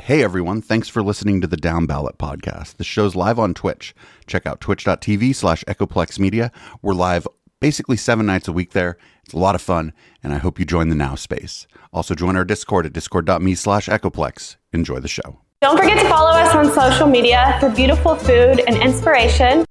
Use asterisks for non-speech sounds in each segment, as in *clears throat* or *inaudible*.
Hey everyone, thanks for listening to the Down Ballot podcast. The show's live on Twitch. Check out twitch.tv slash Echoplex Media. We're live basically seven nights a week there. It's a lot of fun, and I hope you join the Now space. Also join our Discord at discord.me slash Echoplex. Enjoy the show. Don't forget to follow us on social media for beautiful food and inspiration.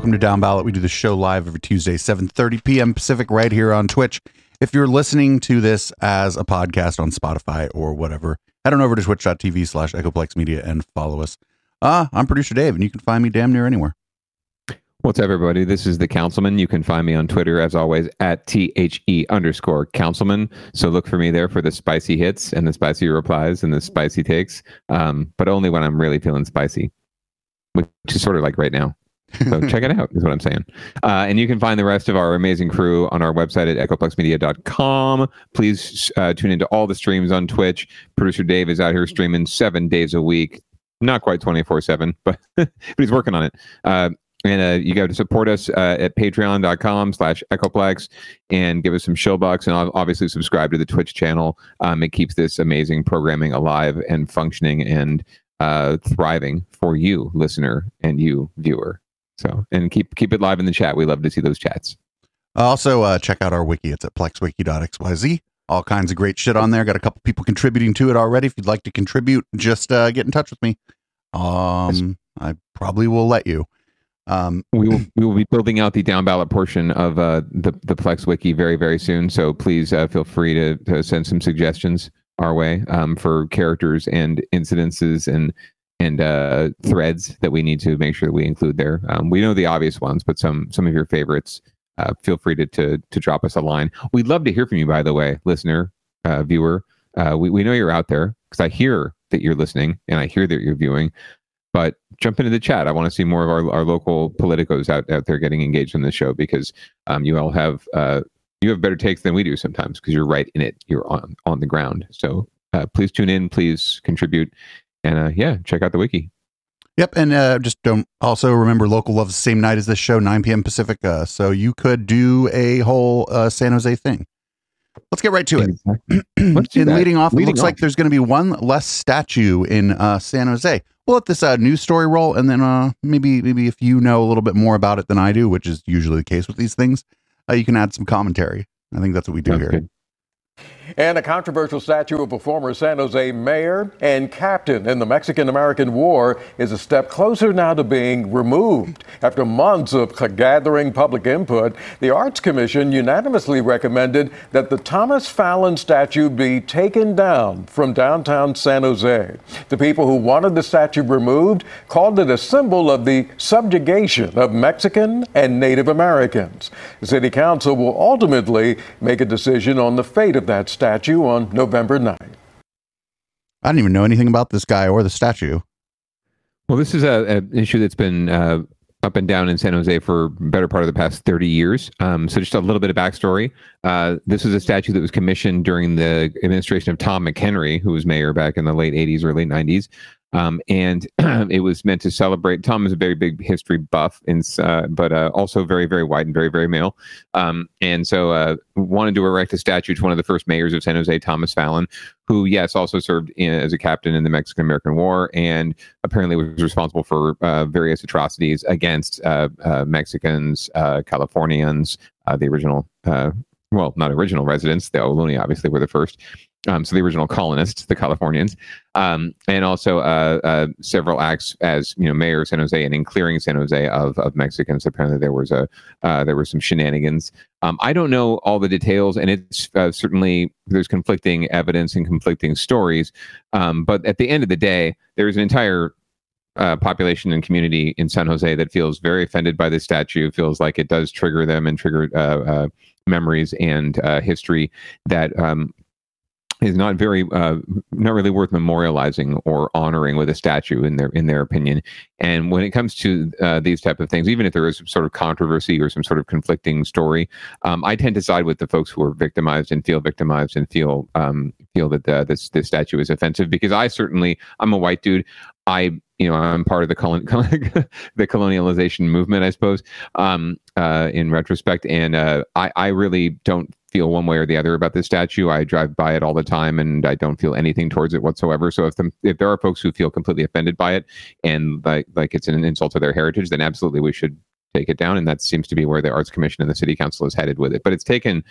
Welcome to Down Ballot. We do the show live every Tuesday, 7.30 p.m. Pacific, right here on Twitch. If you're listening to this as a podcast on Spotify or whatever, head on over to twitch.tv slash Echoplex Media and follow us. Ah, I'm producer Dave, and you can find me damn near anywhere. What's up, everybody? This is the Councilman. You can find me on Twitter, as always, at THE underscore Councilman. So look for me there for the spicy hits and the spicy replies and the spicy takes, um, but only when I'm really feeling spicy, which is sort of like right now. So check it out, is what I'm saying. Uh, and you can find the rest of our amazing crew on our website at echoplexmedia.com. Please uh, tune into all the streams on Twitch. Producer Dave is out here streaming seven days a week. Not quite 24 7, *laughs* but, but he's working on it. Uh, and uh, you got to support us uh, at patreon.com slash echoplex and give us some shill bucks and obviously subscribe to the twitch channel um, it keeps this amazing programming alive and functioning and uh, thriving for you listener and you viewer so and keep keep it live in the chat we love to see those chats Also, uh, check out our wiki. It's at plexwiki.xyz. All kinds of great shit on there. Got a couple people contributing to it already. If you'd like to contribute, just uh, get in touch with me. Um, I probably will let you. Um, we will *clears throat* we will be building out the down ballot portion of uh, the the Plex Wiki very very soon. So please uh, feel free to, to send some suggestions our way um, for characters and incidences and and uh, threads that we need to make sure that we include there. Um, we know the obvious ones, but some some of your favorites. Uh, feel free to, to to drop us a line. We'd love to hear from you, by the way, listener, uh, viewer. Uh, we we know you're out there because I hear that you're listening and I hear that you're viewing but jump into the chat. I want to see more of our, our local politicos out, out there getting engaged in the show because um, you all have uh, you have better takes than we do sometimes because you're right in it. You're on on the ground. So uh, please tune in, please contribute, and uh, yeah, check out the wiki. Yep, and uh, just don't also remember local loves the same night as this show, 9 p.m. Pacific. Uh, so you could do a whole uh, San Jose thing. Let's get right to it. *clears throat* Let's in that. leading off, it Leading looks like there's going to be one less statue in uh, San Jose. We'll let this uh, news story roll, and then uh, maybe maybe if you know a little bit more about it than I do, which is usually the case with these things, uh, you can add some commentary. I think that's what we do here. good. And a controversial statue of a former San Jose mayor and captain in the Mexican American War is a step closer now to being removed. After months of gathering public input, the Arts Commission unanimously recommended that the Thomas Fallon statue be taken down from downtown San Jose. The people who wanted the statue removed called it a symbol of the subjugation of Mexican and Native Americans. The City Council will ultimately make a decision on the fate of that statue on November 9th. I didn't even know anything about this guy or the statue. Well, this is a, an issue that's been uh, up and down in San Jose for better part of the past 30 years. Um, so, just a little bit of backstory. Uh, this is a statue that was commissioned during the administration of Tom McEnery, who was mayor back in the late 80s or late 90s. Um, and *clears throat* it was meant to celebrate. Tom is a very big history buff, in, uh, but uh, also very, very white and very, very male. Um, and so, uh, wanted to erect a statue to one of the first mayors of San Jose, Thomas Fallon, who, yes, also served in, as a captain in the Mexican American War and apparently was responsible for uh, various atrocities against uh, uh, Mexicans, Californians, the original, well, not original residents, the Ohlone obviously were the first. Um, so the original colonists, the Californians, um, and also uh, uh, several acts as you know mayor of San Jose and in clearing San Jose of, of Mexicans. Apparently there was a uh, there were some shenanigans. Um, I don't know all the details, and it's uh, certainly there's conflicting evidence and conflicting stories. Um, but at the end of the day, there's an entire uh, population and community in San Jose that feels very offended by this statue, feels like it does trigger them and trigger uh, uh, memories and uh, history that um, is not very, uh, not really worth memorializing or honoring with a statue in their in their opinion. And when it comes to uh, these type of things, even if there is some sort of controversy or some sort of conflicting story, um, I tend to side with the folks who are victimized and feel victimized and feel um, feel that the, this this statue is offensive because I certainly I'm a white dude. I you know I'm part of the colon, *laughs* the colonialization movement, I suppose. Um, uh, in retrospect, and uh, I I really don't feel one way or the other about this statue. I drive by it all the time, and I don't feel anything towards it whatsoever. So if the, if there are folks who feel completely offended by it and like like it's an insult to their heritage, then absolutely we should take it down. And that seems to be where the Arts Commission and the City Council is headed with it. But it's taken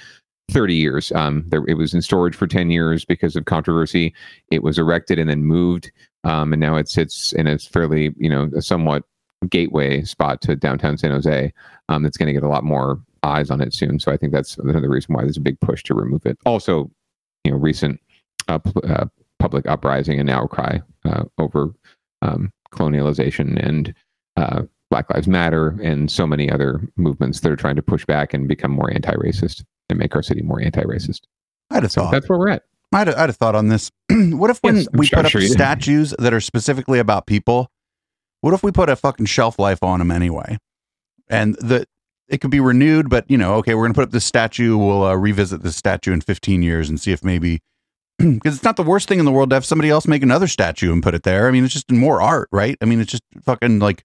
30 years. Um, there, it was in storage for 10 years because of controversy. It was erected and then moved, um, and now it sits in a fairly, you know, a somewhat gateway spot to downtown San Jose. Um, that's going to get a lot more eyes on it soon. So I think that's another reason why there's a big push to remove it. Also, you know, recent uh, uh, public uprising and outcry uh, over um, colonialization and uh, Black Lives Matter and so many other movements that are trying to push back and become more anti-racist and make our city more anti-racist. I had a So thought. that's where we're at. I had a, I had a thought on this. *clears throat* what if when Yes, we sure- put I'm up sure statues that are specifically about people, what if we put a fucking shelf life on them anyway? And the it could be renewed, but you know, okay, we're gonna put up this statue. We'll uh, revisit this statue in 15 years and see if maybe *clears throat* because it's not the worst thing in the world to have somebody else make another statue and put it there. I mean, it's just more art, right? I mean, it's just fucking like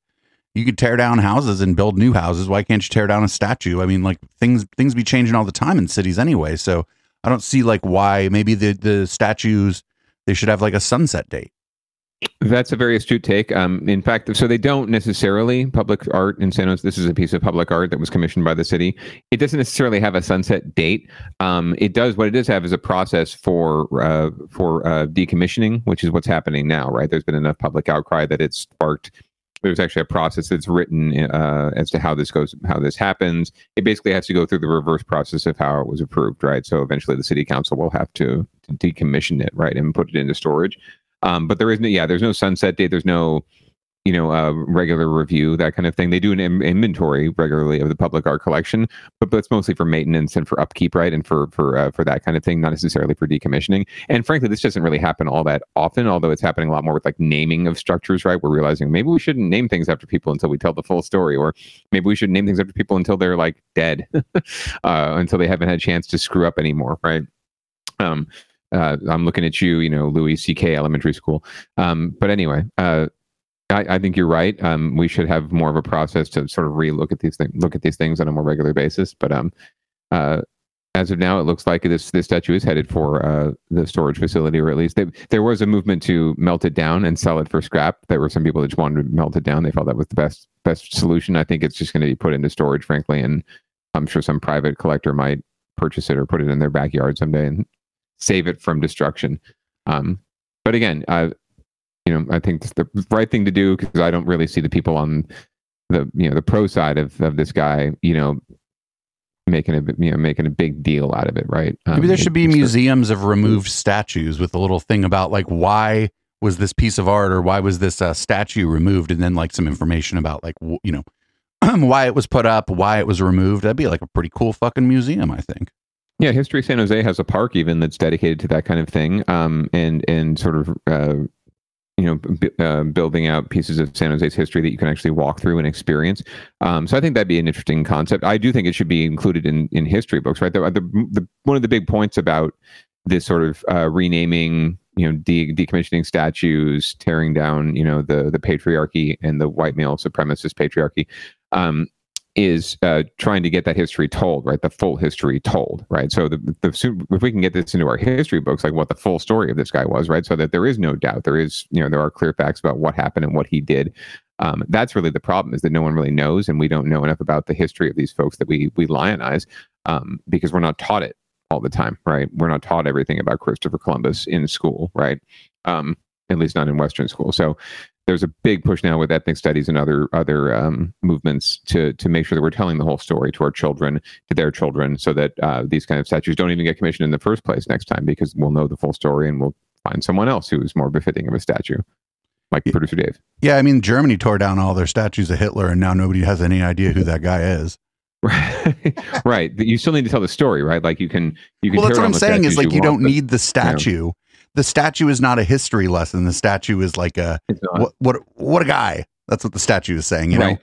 you could tear down houses and build new houses. Why can't you tear down a statue? I mean, like things things be changing all the time in cities anyway. So I don't see like why maybe the the statues they should have like a sunset date. That's a very astute take. Um, in fact, so they don't necessarily public art in San Jose. This is a piece of public art that was commissioned by the city. It doesn't necessarily have a sunset date. Um, it does what it does have is a process for uh, for uh, decommissioning, which is what's happening now. Right? There's been enough public outcry that it's sparked. There's actually a process that's written uh, as to how this goes, how this happens. It basically has to go through the reverse process of how it was approved, right? So eventually, the city council will have to, to decommission it, right, and put it into storage. Um, but there is no, yeah, there's no sunset date. There's no, you know, uh, regular review, that kind of thing. They do an Im- inventory regularly of the public art collection, but, but it's mostly for maintenance and for upkeep, right? And for for uh, for that kind of thing, not necessarily for decommissioning. And frankly, this doesn't really happen all that often, although it's happening a lot more with like naming of structures, right? We're realizing maybe we shouldn't name things after people until we tell the full story, or maybe we should name things after people until they're like dead, *laughs* uh, until they haven't had a chance to screw up anymore, right? Um, uh, I'm looking at you, you know, Louis C.K. Elementary School. Um, but anyway, uh, I, I, think you're right. Um, we should have more of a process to sort of relook at these things, look at these things on a more regular basis. But um, uh, as of now, it looks like this this statue is headed for uh, the storage facility, or at least they, there was a movement to melt it down and sell it for scrap. There were some people that just wanted to melt it down. They felt that was the best best solution. I think it's just going to be put into storage, frankly, and I'm sure some private collector might purchase it or put it in their backyard someday and save it from destruction. Um, but again, I, you know, I think it's the right thing to do because I don't really see the people on the you know the pro side of of this guy, you know, making a you know making a big deal out of it, right? Um, Maybe there should be museums of removed statues with a little thing about like why was this piece of art or why was this uh, statue removed, and then like some information about like you know *clears throat* why it was put up, why it was removed. That'd be like a pretty cool fucking museum, I think. Yeah, History San Jose has a park even that's dedicated to that kind of thing, um, and and sort of uh, you know b- uh, building out pieces of San Jose's history that you can actually walk through and experience. Um, so I think that'd be an interesting concept. I do think it should be included in in history books, right? The, the, the one of the big points about this sort of uh, renaming, you know, de- decommissioning statues, tearing down, you know, the the patriarchy and the white male supremacist patriarchy. Um, is uh, trying to get that history told, right? The full history told, right? So the, the if we can get this into our history books, like what the full story of this guy was, right? So that there is no doubt, there is, you know, there are clear facts about what happened and what he did. Um, that's really the problem is that no one really knows, and we don't know enough about the history of these folks that we we lionize um, because we're not taught it all the time, right? We're not taught everything about Christopher Columbus in school, right? Um, at least not in Western school. So there's a big push now with ethnic studies and other other um, movements to to make sure that we're telling the whole story to our children, to their children, so that uh, these kind of statues don't even get commissioned in the first place next time because we'll know the full story and we'll find someone else who is more befitting of a statue, like producer Dave. Yeah, I mean Germany tore down all their statues of Hitler, and now nobody has any idea who that guy is. *laughs* Right, right. You still need to tell the story, right? Like you can, you can. Well, that's what I'm saying is like you, you don't need the statue. You know, the statue is not a history lesson. The statue is like a what, what what a guy. That's what the statue is saying. You right.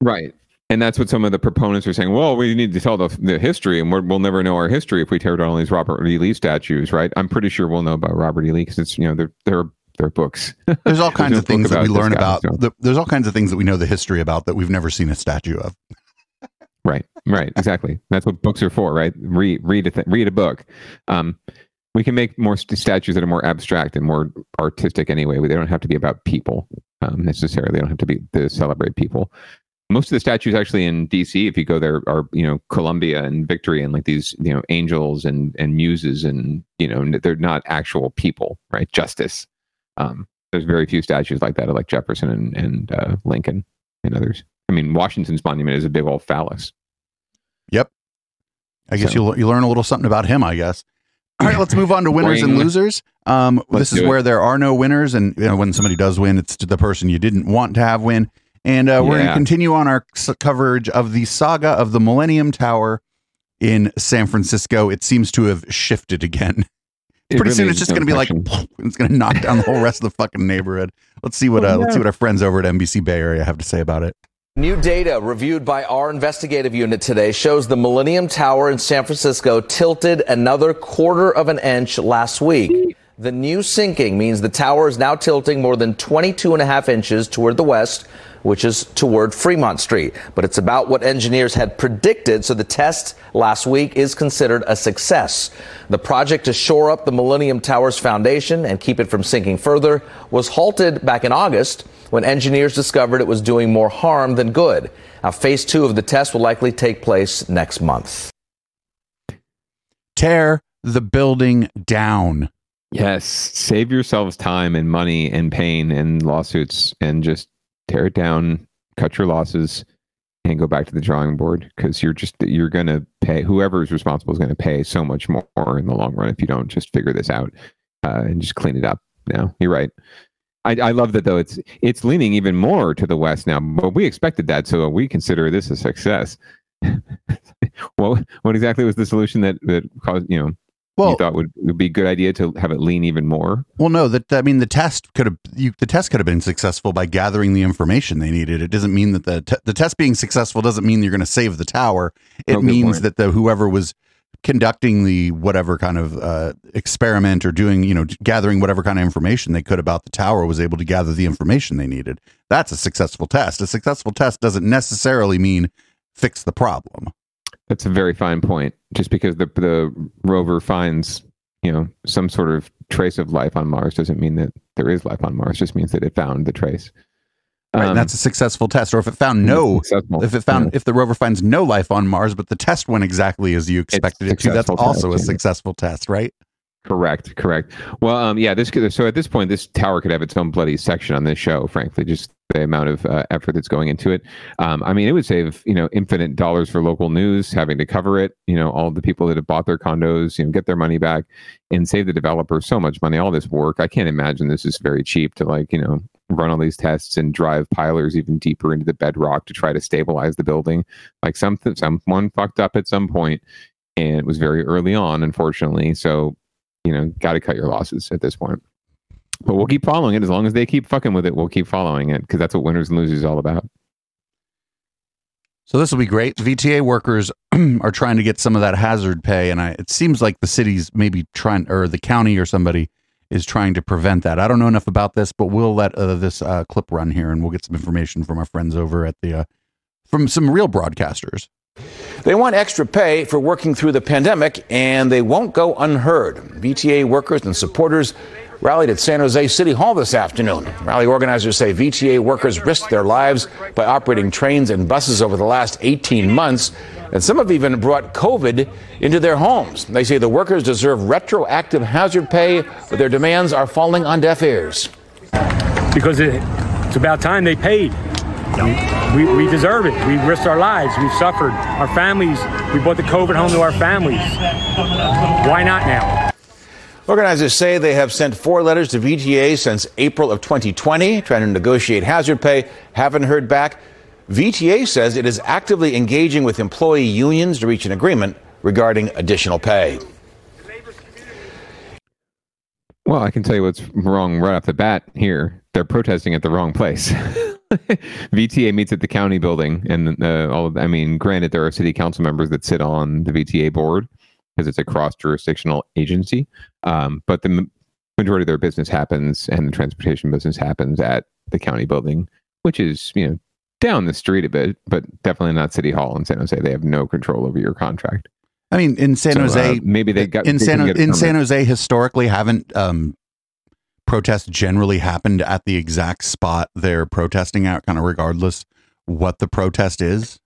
know, right. And that's what some of the proponents are saying. Well, we need to tell the, the history, and we will never know our history if we tear down all these Robert E. Lee statues, right? I'm pretty sure we'll know about Robert E. Lee because it's you know they're they're they're books. *laughs* There's all kinds of things that we learn about. So. The, there's all kinds of things that we know the history about that we've never seen a statue of. right, right, exactly. That's what books are for, right? Read read a th- read a book. Um, we can make more st- statues that are more abstract and more artistic anyway. They don't have to be about people um, necessarily. They don't have to be to celebrate people. Most of the statues actually in DC, if you go there, are you know Columbia and Victory and like these you know angels and and muses and you know they're not actual people, right? Justice. Um, there's very few statues like that, like Jefferson and and uh, Lincoln and others. I mean, Washington's monument is a big old phallus. Yep. I guess so. you you learn a little something about him. I guess. All right, let's move on to winners and losers. Um, this is where it. there are no winners, and you know, when somebody does win, it's the person you didn't want to have win. And uh, we're yeah. going to continue on our coverage of the saga of the Millennium Tower in San Francisco. It seems to have shifted again. *laughs* It Pretty really soon, it's just going to be like *laughs* it's going to knock down the whole rest of the fucking neighborhood. Let's see what uh, oh, let's see what our friends over at NBC Bay Area have to say about it. New data reviewed by our investigative unit today shows the Millennium Tower in San Francisco tilted another quarter of an inch last week. The new sinking means the tower is now tilting more than 22 and a half inches toward the west, which is toward Fremont Street. But it's about what engineers had predicted, so the test last week is considered a success. The project to shore up the Millennium Tower's foundation and keep it from sinking further was halted back in August when engineers discovered it was doing more harm than good. Now, phase two of the test will likely take place next month. Tear the building down. Yes, save yourselves time and money and pain and lawsuits and just tear it down, cut your losses, and go back to the drawing board because you're just you're going to pay whoever is responsible is going to pay so much more in the long run if you don't just figure this out uh, and just clean it up. Now you're right. I, I love that though. It's it's leaning even more to the west now, but we expected that, so we consider this a success. *laughs* well, what exactly was the solution that that caused you know Well, you thought would, would be a good idea to have it lean even more? Well, no, that I mean the test could have you, the test could have been successful by gathering the information they needed. It doesn't mean that the te- the test being successful doesn't mean you're going to save the tower. It Oh, means point. that the whoever was conducting the whatever kind of uh, experiment or doing you know gathering whatever kind of information they could about the tower was able to gather the information they needed. That's a successful test. A successful test doesn't necessarily mean fix the problem. That's a very fine point. Just because the the rover finds you know some sort of trace of life on Mars doesn't mean that there is life on Mars. Just means that it found the trace. Right, Um, and that's a successful test. Or if it found no, if it found Yeah. if the rover finds no life on Mars, but the test went exactly as you expected it to, that's also a yeah. successful test, right? Correct, correct. Well, um, yeah, this could, so at this point, this tower could have its own bloody section on this show. Frankly, just the amount of uh, effort that's going into it. Um, I mean, it would save you know infinite dollars for local news having to cover it. You know, all the people that have bought their condos, you know, get their money back, and save the developer so much money. All this work, I can't imagine this is very cheap to like you know run all these tests and drive pilers even deeper into the bedrock to try to stabilize the building. Like something, someone fucked up at some point, and it was very early on, unfortunately. So you know, got to cut your losses at this point. But we'll keep following it as long as they keep fucking with it. We'll keep following it because that's what winners and losers is all about. So this will be great. VTA workers *clears throat* are trying to get some of that hazard pay, and I, it seems like the city's maybe trying, or the county or somebody is trying to prevent that. I don't know enough about this, but we'll let uh, this uh, clip run here, and we'll get some information from our friends over at the uh, from some real broadcasters. They want extra pay for working through the pandemic, and they won't go unheard. VTA workers and supporters rallied at San Jose City Hall this afternoon. Rally organizers say VTA workers risked their lives by operating trains and buses over the last 18 months, and some have even brought COVID into their homes. They say the workers deserve retroactive hazard pay, but their demands are falling on deaf ears. because it, it's about time they paid. We, we deserve it. We risked our lives. We've suffered. Our families, we brought the COVID home to our families. Why not now? Organizers say they have sent four letters to VTA since April of 2020 trying to negotiate hazard pay. Haven't heard back. VTA says it is actively engaging with employee unions to reach an agreement regarding additional pay. Well, I can tell you what's wrong right off the bat here. They're protesting at the wrong place. *laughs* *laughs* VTA meets at the county building, and uh, all of, I mean, granted, there are city council members that sit on the VTA board because it's a cross jurisdictional agency. Um, but the m- majority of their business happens, and the transportation business happens at the county building, which is you know down the street a bit, but definitely not City Hall in San Jose. They have no control over your contract. I mean, in San So, uh, Jose, maybe they got in San couldn't get a in San. Jose historically haven't um, protests generally happened at the exact spot they're protesting at, kind of regardless what the protest is.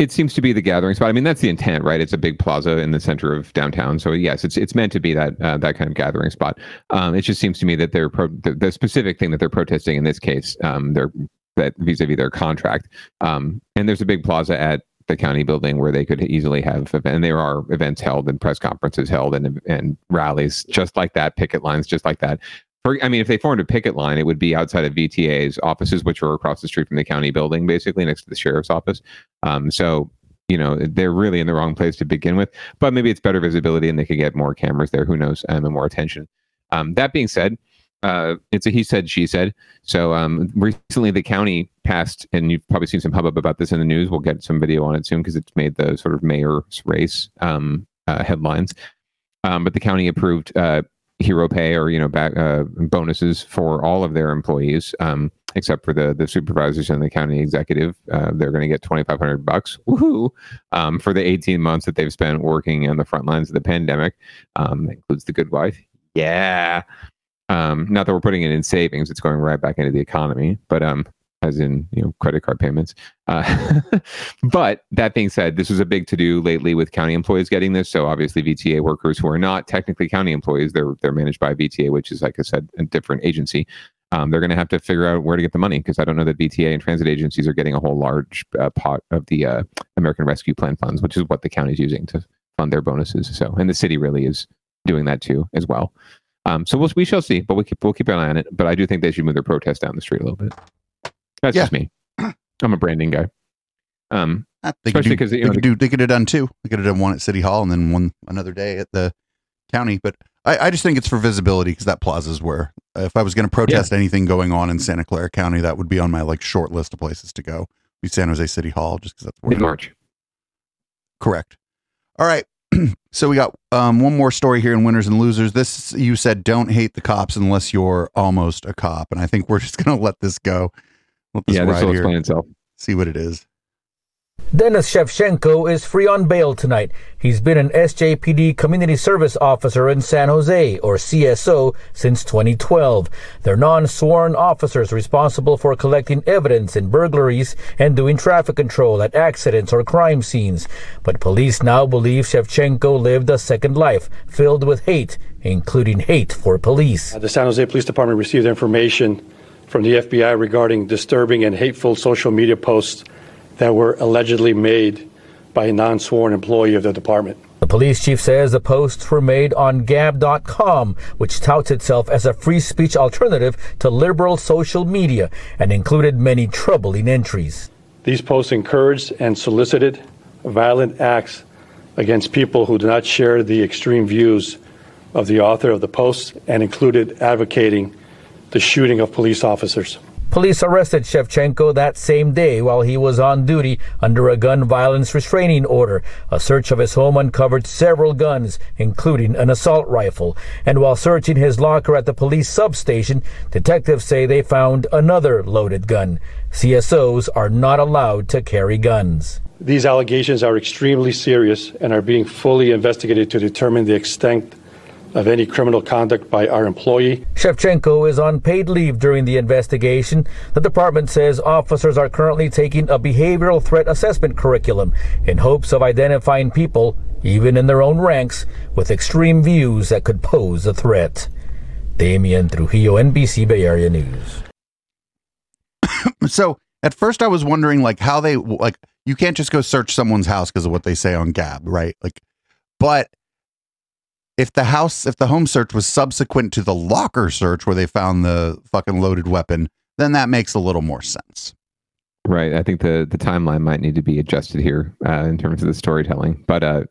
It seems to be the gathering spot. I mean, that's the intent, right? It's a big plaza in the center of downtown. So yes, it's it's meant to be that uh, that kind of gathering spot. Um, it just seems to me that they're pro- the, the specific thing that they're protesting in this case, um, they're that vis-a-vis their contract. Um, and there's a big plaza at the county building where they could easily have and there are events held and press conferences held and and rallies just like that, picket lines just like that. For, I mean, if they formed a picket line, it would be outside of VTA's offices, which are across the street from the county building, basically next to the sheriff's office. Um, so you know they're really in the wrong place to begin with. But maybe it's better visibility, and they could get more cameras there. Who knows? And more attention. Um, that being said, uh, it's a he said she said. So um, recently, the county passed, and you've probably seen some hubbub about this in the news. We'll get some video on it soon because it's made the sort of mayor's race um, uh, headlines. Um, but the county approved uh, hero pay or you know back uh, bonuses for all of their employees. Um, except for the the supervisors and the county executive, uh, they're going to get twenty five hundred bucks, woohoo, um, for the eighteen months that they've spent working on the front lines of the pandemic. Um, that includes the good wife, yeah. Um, not that we're putting it in savings; it's going right back into the economy. But um, as in you know credit card payments. Uh, *laughs* but that being said, this was a big to do lately with county employees getting this. So obviously, VTA workers who are not technically county employees, they're they're managed by VTA, which is like I said, a different agency. Um, they're going to have to figure out where to get the money because I don't know that VTA and transit agencies are getting a whole large uh, pot of the uh, American Rescue Plan funds, which is what the county is using to fund their bonuses. So, and the city really is doing that too as well. Um, so we'll, we shall see, but we'll keep we'll keep an eye on it. But I do think they should move their protest down the street a little bit. That's Yeah. just me. I'm a branding guy. Um, Ah, They Especially do, 'cause, you they know, could do they could have done two. They could have done one at City Hall and then one another day at the county. But I, I just think it's for visibility because that plaza is where if I was going to protest anything going on in Santa Clara County, that would be on my like short list of places to go. Be San Jose City Hall just because that's where in March. Correct. All right. *clears throat* so we got um, one more story here in winners and losers. This you said don't hate the cops unless you're almost a cop, and I think we're just going to let this go. Let this Yeah, this will explain itself. See what it is. Denis Shevchenko is free on bail tonight. He's been an SJPD Community Service Officer in San Jose, or CSO, since 2012. They're non-sworn officers responsible for collecting evidence in burglaries and doing traffic control at accidents or crime scenes. But police now believe Shevchenko lived a second life filled with hate, including hate for police. Uh, the San Jose Police Department received information from the FBI regarding disturbing and hateful social media posts that were allegedly made by a non sworn employee of the department. The police chief says the posts were made on Gab.com, which touts itself as a free speech alternative to liberal social media and included many troubling entries. These posts encouraged and solicited violent acts against people who do not share the extreme views of the author of the posts and included advocating the shooting of police officers. Police arrested Shevchenko that same day while he was on duty under a gun violence restraining order. A search of his home uncovered several guns, including an assault rifle. And while searching his locker at the police substation, detectives say they found another loaded gun. CSOs are not allowed to carry guns. These allegations are extremely serious and are being fully investigated to determine the extent of any criminal conduct by our employee. Shevchenko is on paid leave during the investigation. The department says officers are currently taking a behavioral threat assessment curriculum in hopes of identifying people, even in their own ranks, with extreme views that could pose a threat. Damian Trujillo, NBC Bay Area News. *coughs* so at first I was wondering like how they like you can't just go search someone's house because of what they say on Gab, right? Like, but if the house, if the home search was subsequent to the locker search where they found the fucking loaded weapon, then that makes a little more sense. Right. I think the the timeline might need to be adjusted here uh, in terms of the storytelling. But uh,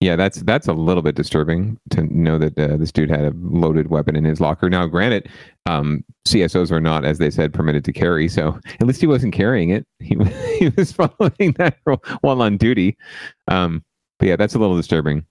yeah, that's that's a little bit disturbing to know that uh, this dude had a loaded weapon in his locker. Now, granted, um, CSOs are not, as they said, permitted to carry. So at least he wasn't carrying it. He, *laughs* he was following that while on duty. Um, but yeah, that's a little disturbing.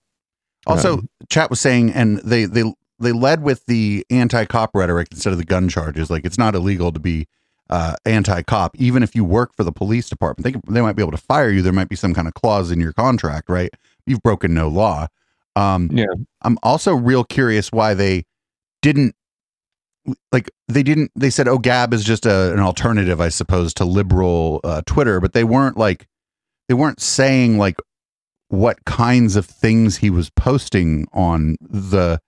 Also, Um, chat was saying, and they they they led with the anti-cop rhetoric instead of the gun charges. Like it's not illegal to be uh, anti-cop, even if you work for the police department. They they might be able to fire you. There might be some kind of clause in your contract, right? You've broken no law. Um, Yeah. I'm also real curious why they didn't like they didn't they said oh gab is just a, an alternative i suppose to liberal uh, twitter but they weren't like they weren't saying like what kinds of things he was posting on the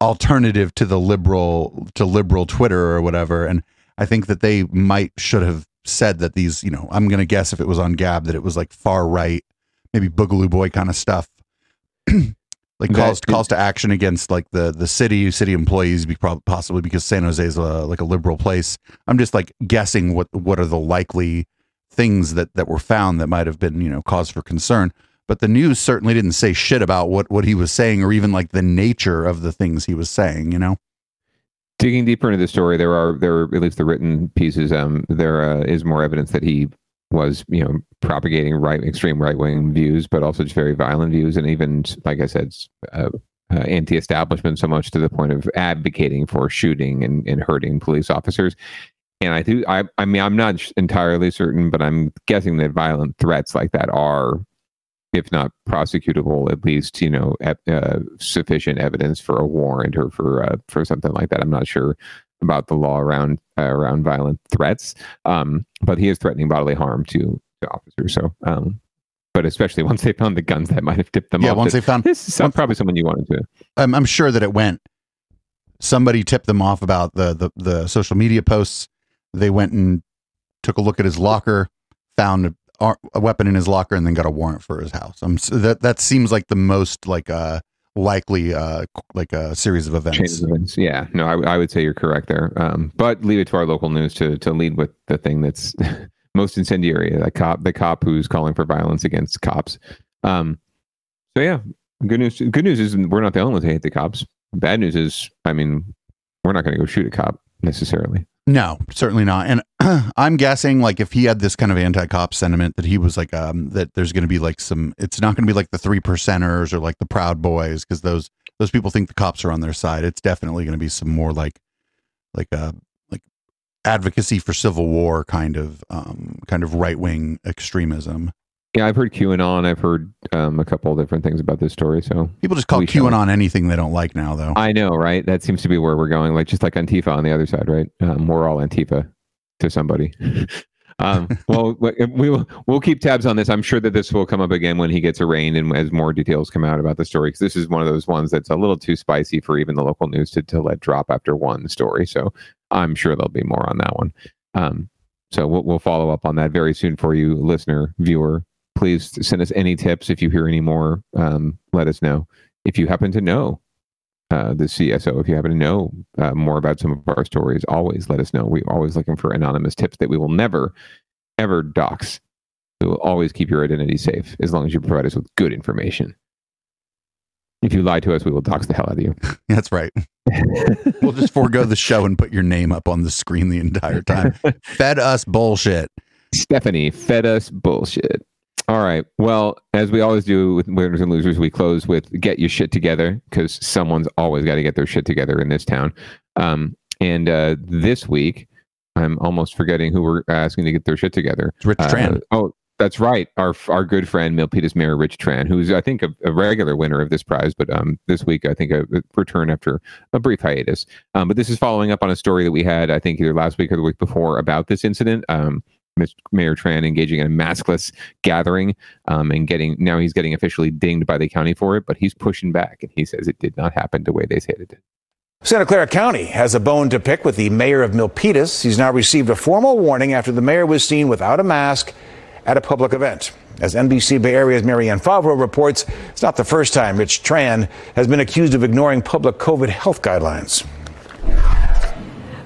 alternative to the liberal to liberal twitter or whatever and i think that they might should have said that these you know i'm gonna guess if it was on gab that it was like far right maybe boogaloo boy kind of stuff *clears throat* like That- calls calls to action against like the the city city employees be prob- possibly because San Jose is a, like a liberal place. I'm just like guessing what what are the likely things that that were found that might have been you know cause for concern. But the news certainly didn't say shit about what what he was saying or even like the nature of the things he was saying. You know. digging deeper into the story, there are there are at least the written pieces. Um, there uh, is more evidence that he was, you know, propagating right extreme right wing views, but also just very violent views, and even like I said, uh, uh, anti-establishment so much to the point of advocating for shooting and, and hurting police officers. And I do, I, I mean, I'm not entirely certain, but I'm guessing that violent threats like that are, if not prosecutable, at least you know, uh, sufficient evidence for a warrant or for uh, for something like that. I'm not sure about the law around uh, around violent threats, um, but he is threatening bodily harm to, to officers. So, um, but especially *laughs* once they found the guns, that might have tipped them yeah, off. Yeah, once that they found this is probably someone you wanted to. I'm, I'm sure that it went. Somebody tipped them off about the, the the social media posts. They went and took a look at his locker, found a, a weapon in his locker, and then got a warrant for his house. Um, so that that seems like the most like uh likely uh like a series of events. events. Yeah, no, I, I would say you're correct there. Um, but leave it to our local news to to lead with the thing that's *laughs* most incendiary. The cop, the cop who's calling for violence against cops. Um, so yeah, good news. Good news is we're not the only ones who hate the cops. Bad news is, I mean, we're not going to go shoot a cop necessarily. No, certainly not. And *clears throat* I'm guessing like if he had this kind of anti-cop sentiment that he was like um that there's going to be like some it's not going to be like the 3 percenters or like the proud boys because those those people think the cops are on their side. It's definitely going to be some more like like uh like advocacy for civil war kind of um kind of right-wing extremism. Yeah, I've heard QAnon. I've heard um, a couple of different things about this story. So People just call We shall- QAnon anything they don't like now though. I know, right? That seems to be where we're going. Like just like Antifa on the other side, right? Um, we're all Antifa to somebody. *laughs* um, well, *laughs* we we will we'll keep tabs on this. I'm sure that this will come up again when he gets arraigned and as more details come out about the story. Because this is one of those ones that's a little too spicy for even the local news to, to let drop after one story. So I'm sure there'll be more on that one. Um, so we'll, we'll follow up on that very soon for you, listener, viewer. Please send us any tips if you hear any more. Um, let us know if you happen to know uh, the CSO. If you happen to know uh, more about some of our stories, always let us know. We're always looking for anonymous tips that we will never, ever dox. We will always keep your identity safe as long as you provide us with good information. If you lie to us, we will dox the hell out of you. *laughs* That's right. we'll just forego the show and put your name up on the screen the entire time. *laughs* Fed us bullshit. Stephanie fed us bullshit. All right. Well, as we always do with winners and losers, we close with get your shit together because someone's always got to get their shit together in this town. Um, and uh, this week, I'm almost forgetting who we're asking to get their shit together. It's Rich Uh, Tran. oh, that's right. Our our good friend Milpitas Mayor Rich Tran, who's I think a, a regular winner of this prize, but um, this week I think a, a return after a brief hiatus. Um, but this is following up on a story that we had I think either last week or the week before about this incident. Um. Mayor Tran engaging in a maskless gathering um, and getting now he's getting officially dinged by the county for it, but he's pushing back and he says it did not happen the way they said it did. Santa Clara County has a bone to pick with the mayor of Milpitas. He's now received a formal warning after the mayor was seen without a mask at a public event. As NBC Bay Area's Marianne Favro reports, it's not the first time Rich Tran has been accused of ignoring public COVID health guidelines.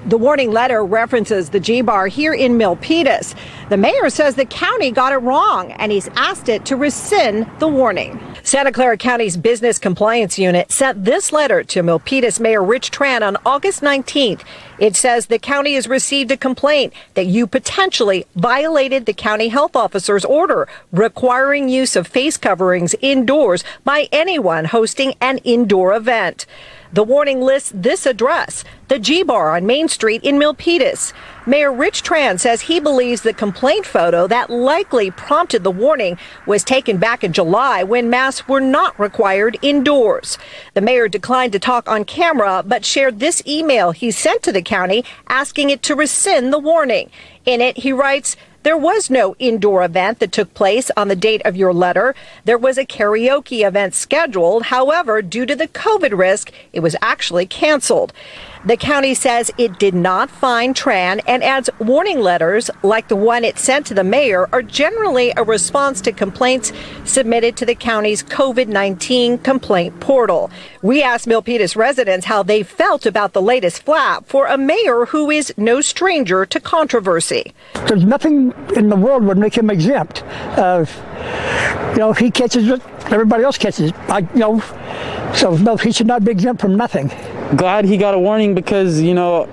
The warning letter references the G Bar here in Milpitas. The mayor says the county got it wrong and he's asked it to rescind the warning. Santa Clara County's Business Compliance Unit sent this letter to Milpitas Mayor Rich Tran on August 19th. It says the county has received a complaint that you potentially violated the county health officer's order requiring use of face coverings indoors by anyone hosting an indoor event. The warning lists this address, the G Bar on Main Street in Milpitas. Mayor Rich Tran says he believes the complaint photo that likely prompted the warning was taken back in July when masks were not required indoors. The mayor declined to talk on camera, but shared this email he sent to the county asking it to rescind the warning. In it, he writes, there was no indoor event that took place on the date of your letter. There was a karaoke event scheduled. However, due to the COVID risk, it was actually canceled. The county says it did not find Tran and adds warning letters like the one it sent to the mayor are generally a response to complaints submitted to the county's COVID 19 complaint portal. We asked Milpitas residents how they felt about the latest flap for a mayor who is no stranger to controversy. There's nothing in the world would make him exempt. Uh, you know, he catches it, everybody else catches it. I, you know, so no, he should not be exempt from nothing. glad he got a warning because you know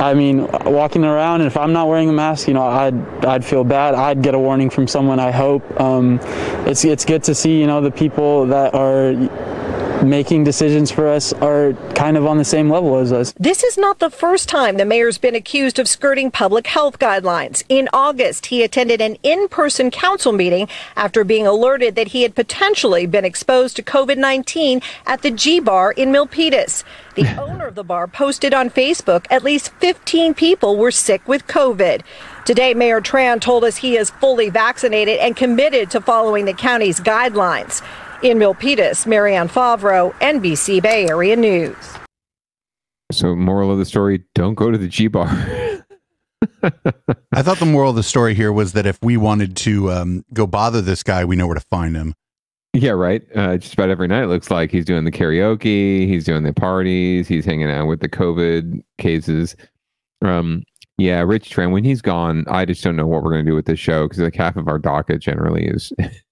I mean, walking around, and if I'm not wearing a mask, you know, I'd I'd feel bad. I'd get a warning from someone. I hope. Um, it's it's good to see, you know, the people that are making decisions for us are kind of on the same level as us. This is not the first time the mayor's been accused of skirting public health guidelines. In August, he attended an in person council meeting after being alerted that he had potentially been exposed to COVID 19 at the G Bar in Milpitas. The *laughs* owner of the bar posted on Facebook at least 15 people were sick with COVID. Today, Mayor Tran told us he is fully vaccinated and committed to following the county's guidelines. In Milpitas, Marianne Favro, NBC Bay Area News. So, moral of the story: don't go to the G bar. I thought the moral of the story here was that if we wanted to um, go bother this guy, we know where to find him. Yeah, right. Uh, just about every night, it looks like he's doing the karaoke, he's doing the parties, he's hanging out with the COVID cases. Um, yeah, Rich Tran, when he's gone, I just don't know what we're going to do with this show because like half of our docket generally is *laughs*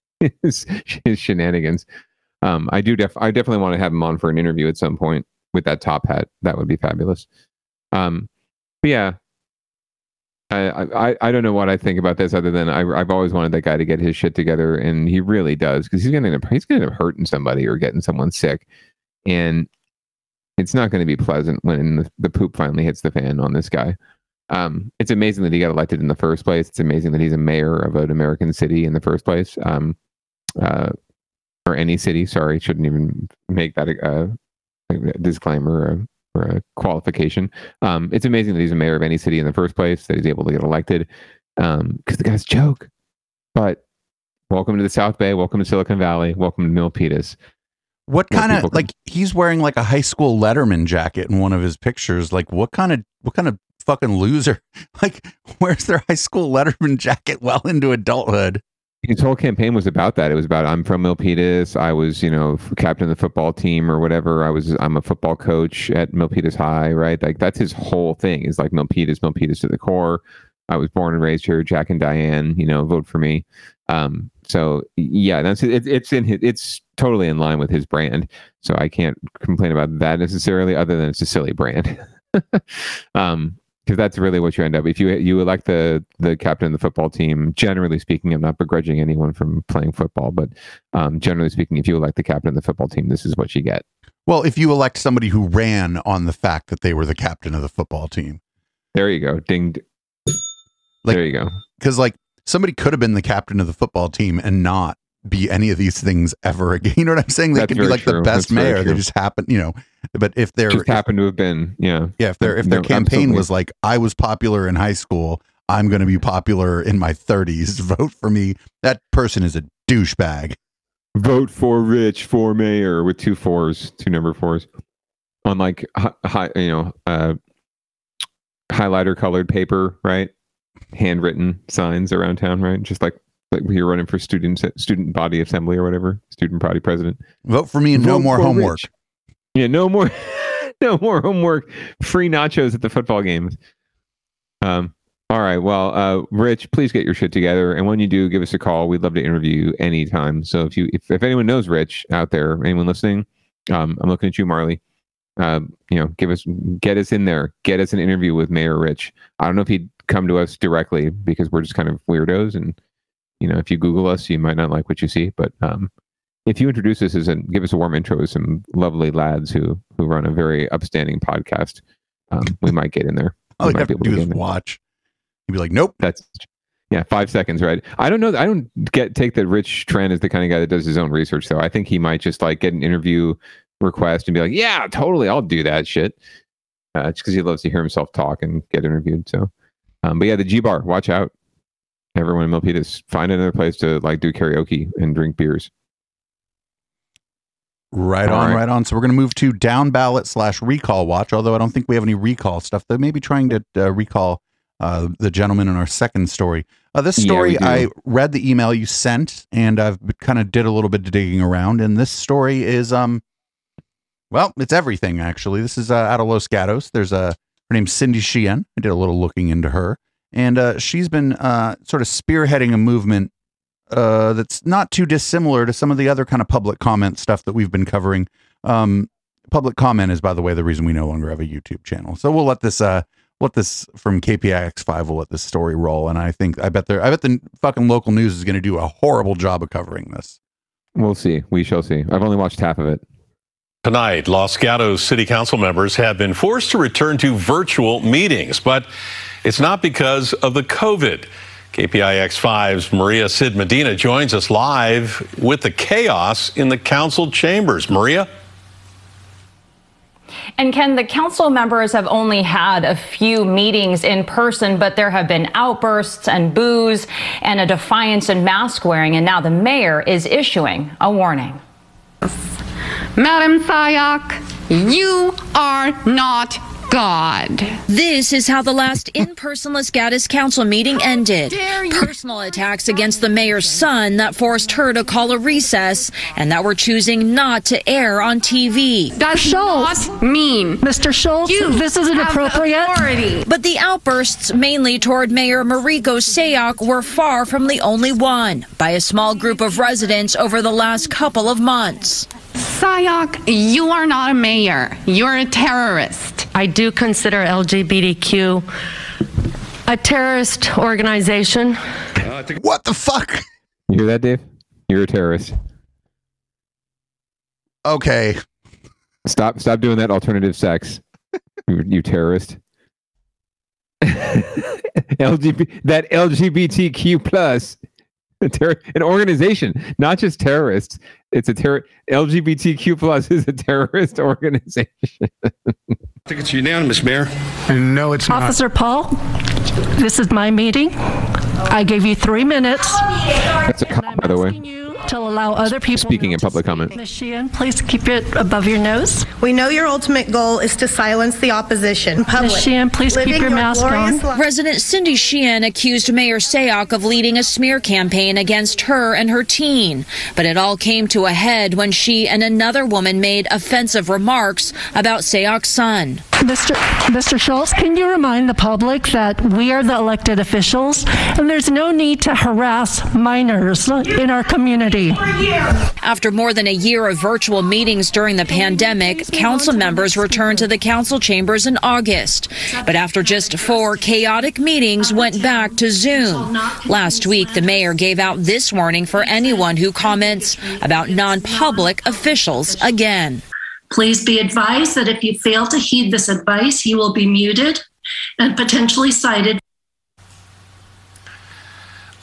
is, is shenanigans. Um, I do def I definitely want to have him on for an interview at some point with that top hat. That would be fabulous. Um, but yeah, I, I I don't know what I think about this other than I, I've always wanted that guy to get his shit together, and he really does because he's gonna he's gonna end up hurting somebody or getting someone sick, and it's not going to be pleasant when the, the poop finally hits the fan on this guy. Um, it's amazing that he got elected in the first place. It's amazing that he's a mayor of an American city in the first place, um, uh, or any city. Sorry, shouldn't even make that a, a disclaimer or, or, a qualification. Um, it's amazing that he's a mayor of any city in the first place. That he's able to get elected because um, the guy's a joke. But welcome to the South Bay. Welcome to Silicon Valley. Welcome to Milpitas. What kind of like he's wearing like a high school Letterman jacket in one of his pictures? Like what kind of what kind of fucking loser. *laughs* Like, *laughs* where's their high school Letterman jacket well into adulthood? His whole campaign was about that. It was about I'm from Milpitas. I was, you know, captain of the football team or whatever. I was I'm a football coach at Milpitas High, right? Like that's his whole thing. Is like Milpitas, Milpitas to the core. I was born and raised here. Jack and Diane, you know, vote for me. Um, so yeah, that's it, it's in his, it's totally in line with his brand. So I can't complain about that necessarily, other than it's a silly brand. *laughs* um, because that's really what you end up if you you elect the the captain of the football team generally speaking i'm not begrudging anyone from playing football but um, generally speaking if you elect the captain of the football team this is what you get. Well if you elect somebody who ran on the fact that they were the captain of the football team. There you go. Ding like, there you go. because like somebody could have been the captain of the football team and not be any of these things ever again. *laughs* You know what I'm saying? They That's could be like true. the best That's mayor. They just happen, you know. But if they're just happened to have been yeah yeah, if their if their No, campaign absolutely. was like, I was popular in high school, I'm going to be popular in my 30s. *laughs* Vote for me. That person is a douchebag. vote for rich for mayor with two fours two number fours on like hi, hi, you know uh highlighter colored paper right handwritten signs around town right just like like you're running for student student body assembly or whatever student body president. Vote for me and no Vote more homework. Rich. yeah no more *laughs* no more homework. Free nachos at the football games. Um all right well uh rich please get your shit together. And when you do give us a call. We'd love to interview you anytime. So if you if, if anyone knows rich out there anyone listening um i'm looking at you marley. Uh, you know, give us, get us in there, get us an interview with Mayor Rich. I don't know if he'd come to us directly because we're just kind of weirdos, and you know, if you Google us, you might not like what you see. But um, if you introduce us as and give us a warm intro with some lovely lads who who run a very upstanding podcast, um, we might get in there. All We you have be to do get is watch. You'd be like, nope. That's yeah, five seconds, right? I don't know. I don't get take that Rich Tran is the kind of guy that does his own research, though. I think he might just like get an interview request and be like, "Yeah, totally, I'll do that shit," uh, just because he loves to hear himself talk and get interviewed. So, um, but yeah, the G Bar, watch out, everyone in Milpitas, find another place to like do karaoke and drink beers. Right All on, right. right. on. So we're going to move to down ballot slash recall watch. Although I don't think we have any recall stuff. They may be trying to uh, recall uh, the gentleman in our second story. Uh, this story, do. I read the email you sent, and I've kind of did a little bit of digging around. And this story is, um, well, it's everything actually. This is uh, out of Los Gatos. There's a her name's Cindy Sheehan. I did a little looking into her, and uh, she's been uh, sort of spearheading a movement uh, that's not too dissimilar to some of the other kind of public comment stuff that we've been covering. Um, public comment is, by the way, the reason we no longer have a YouTube channel. So we'll let this, uh, let this from KPIX five. We'll let this story roll, and I think I bet there, I bet the fucking local news is going to do a horrible job of covering this. We'll see. We shall see. I've only watched half of it. Tonight, Los Gatos City Council members have been forced to return to virtual meetings, but it's not because of the COVID. KPIX 5's Maria Sid Medina joins us live with the chaos in the council chambers. Maria? And Ken, the council members have only had a few meetings in person, but there have been outbursts and boos and a defiance and mask wearing. And now the mayor is issuing a warning. Madam Sayoc, you are not God. This is how the last *laughs* in-person Los Gatos council meeting ended. Personal attacks against the mayor's son that forced her to call a recess and that we're choosing not to air on TV. That's Schultz. mean. Mr. Schultz, You this isn't appropriate. authority. But the outbursts, mainly toward Mayor Marico Sayoc, were far from the only one by a small group of residents over the last couple of months. Sayoc, you are not a mayor. You're a terrorist. I do consider LGBTQ a terrorist organization. What the fuck? You hear that, Dave? You're a terrorist. Okay. Stop stop doing that alternative sex. you, you terrorist. *laughs* LGBT that LGBTQ plus a *laughs* ter- an organization, not just terrorists. It's a terror LGBTQ plus *laughs* is a terrorist organization. I think it's unanimous, Mayor. No, it's not. Officer Paul, this is my meeting. I gave you three minutes That's a comment, by the way. To allow other people. Speaking in public comment. Ms. Sheehan, please keep it above your nose. We know your ultimate goal is to silence the opposition public. Ms. Sheehan, please keep Living your mask on. life- Resident Cindy Sheehan accused Mayor Sayoc of leading a smear campaign against her and her teen. But it all came to a head when she and another woman made offensive remarks about Sayoc's son. Mr. Mr. Schultz, can you remind the public that we are the elected officials and there's no need to harass minors in our community? After more than a year of virtual meetings during the pandemic, council members returned to the council chambers in August. But after just four chaotic meetings, went back to Zoom. Last week, the mayor gave out this warning for anyone who comments about non-public officials again. Please be advised that if you fail to heed this advice, you will be muted and potentially cited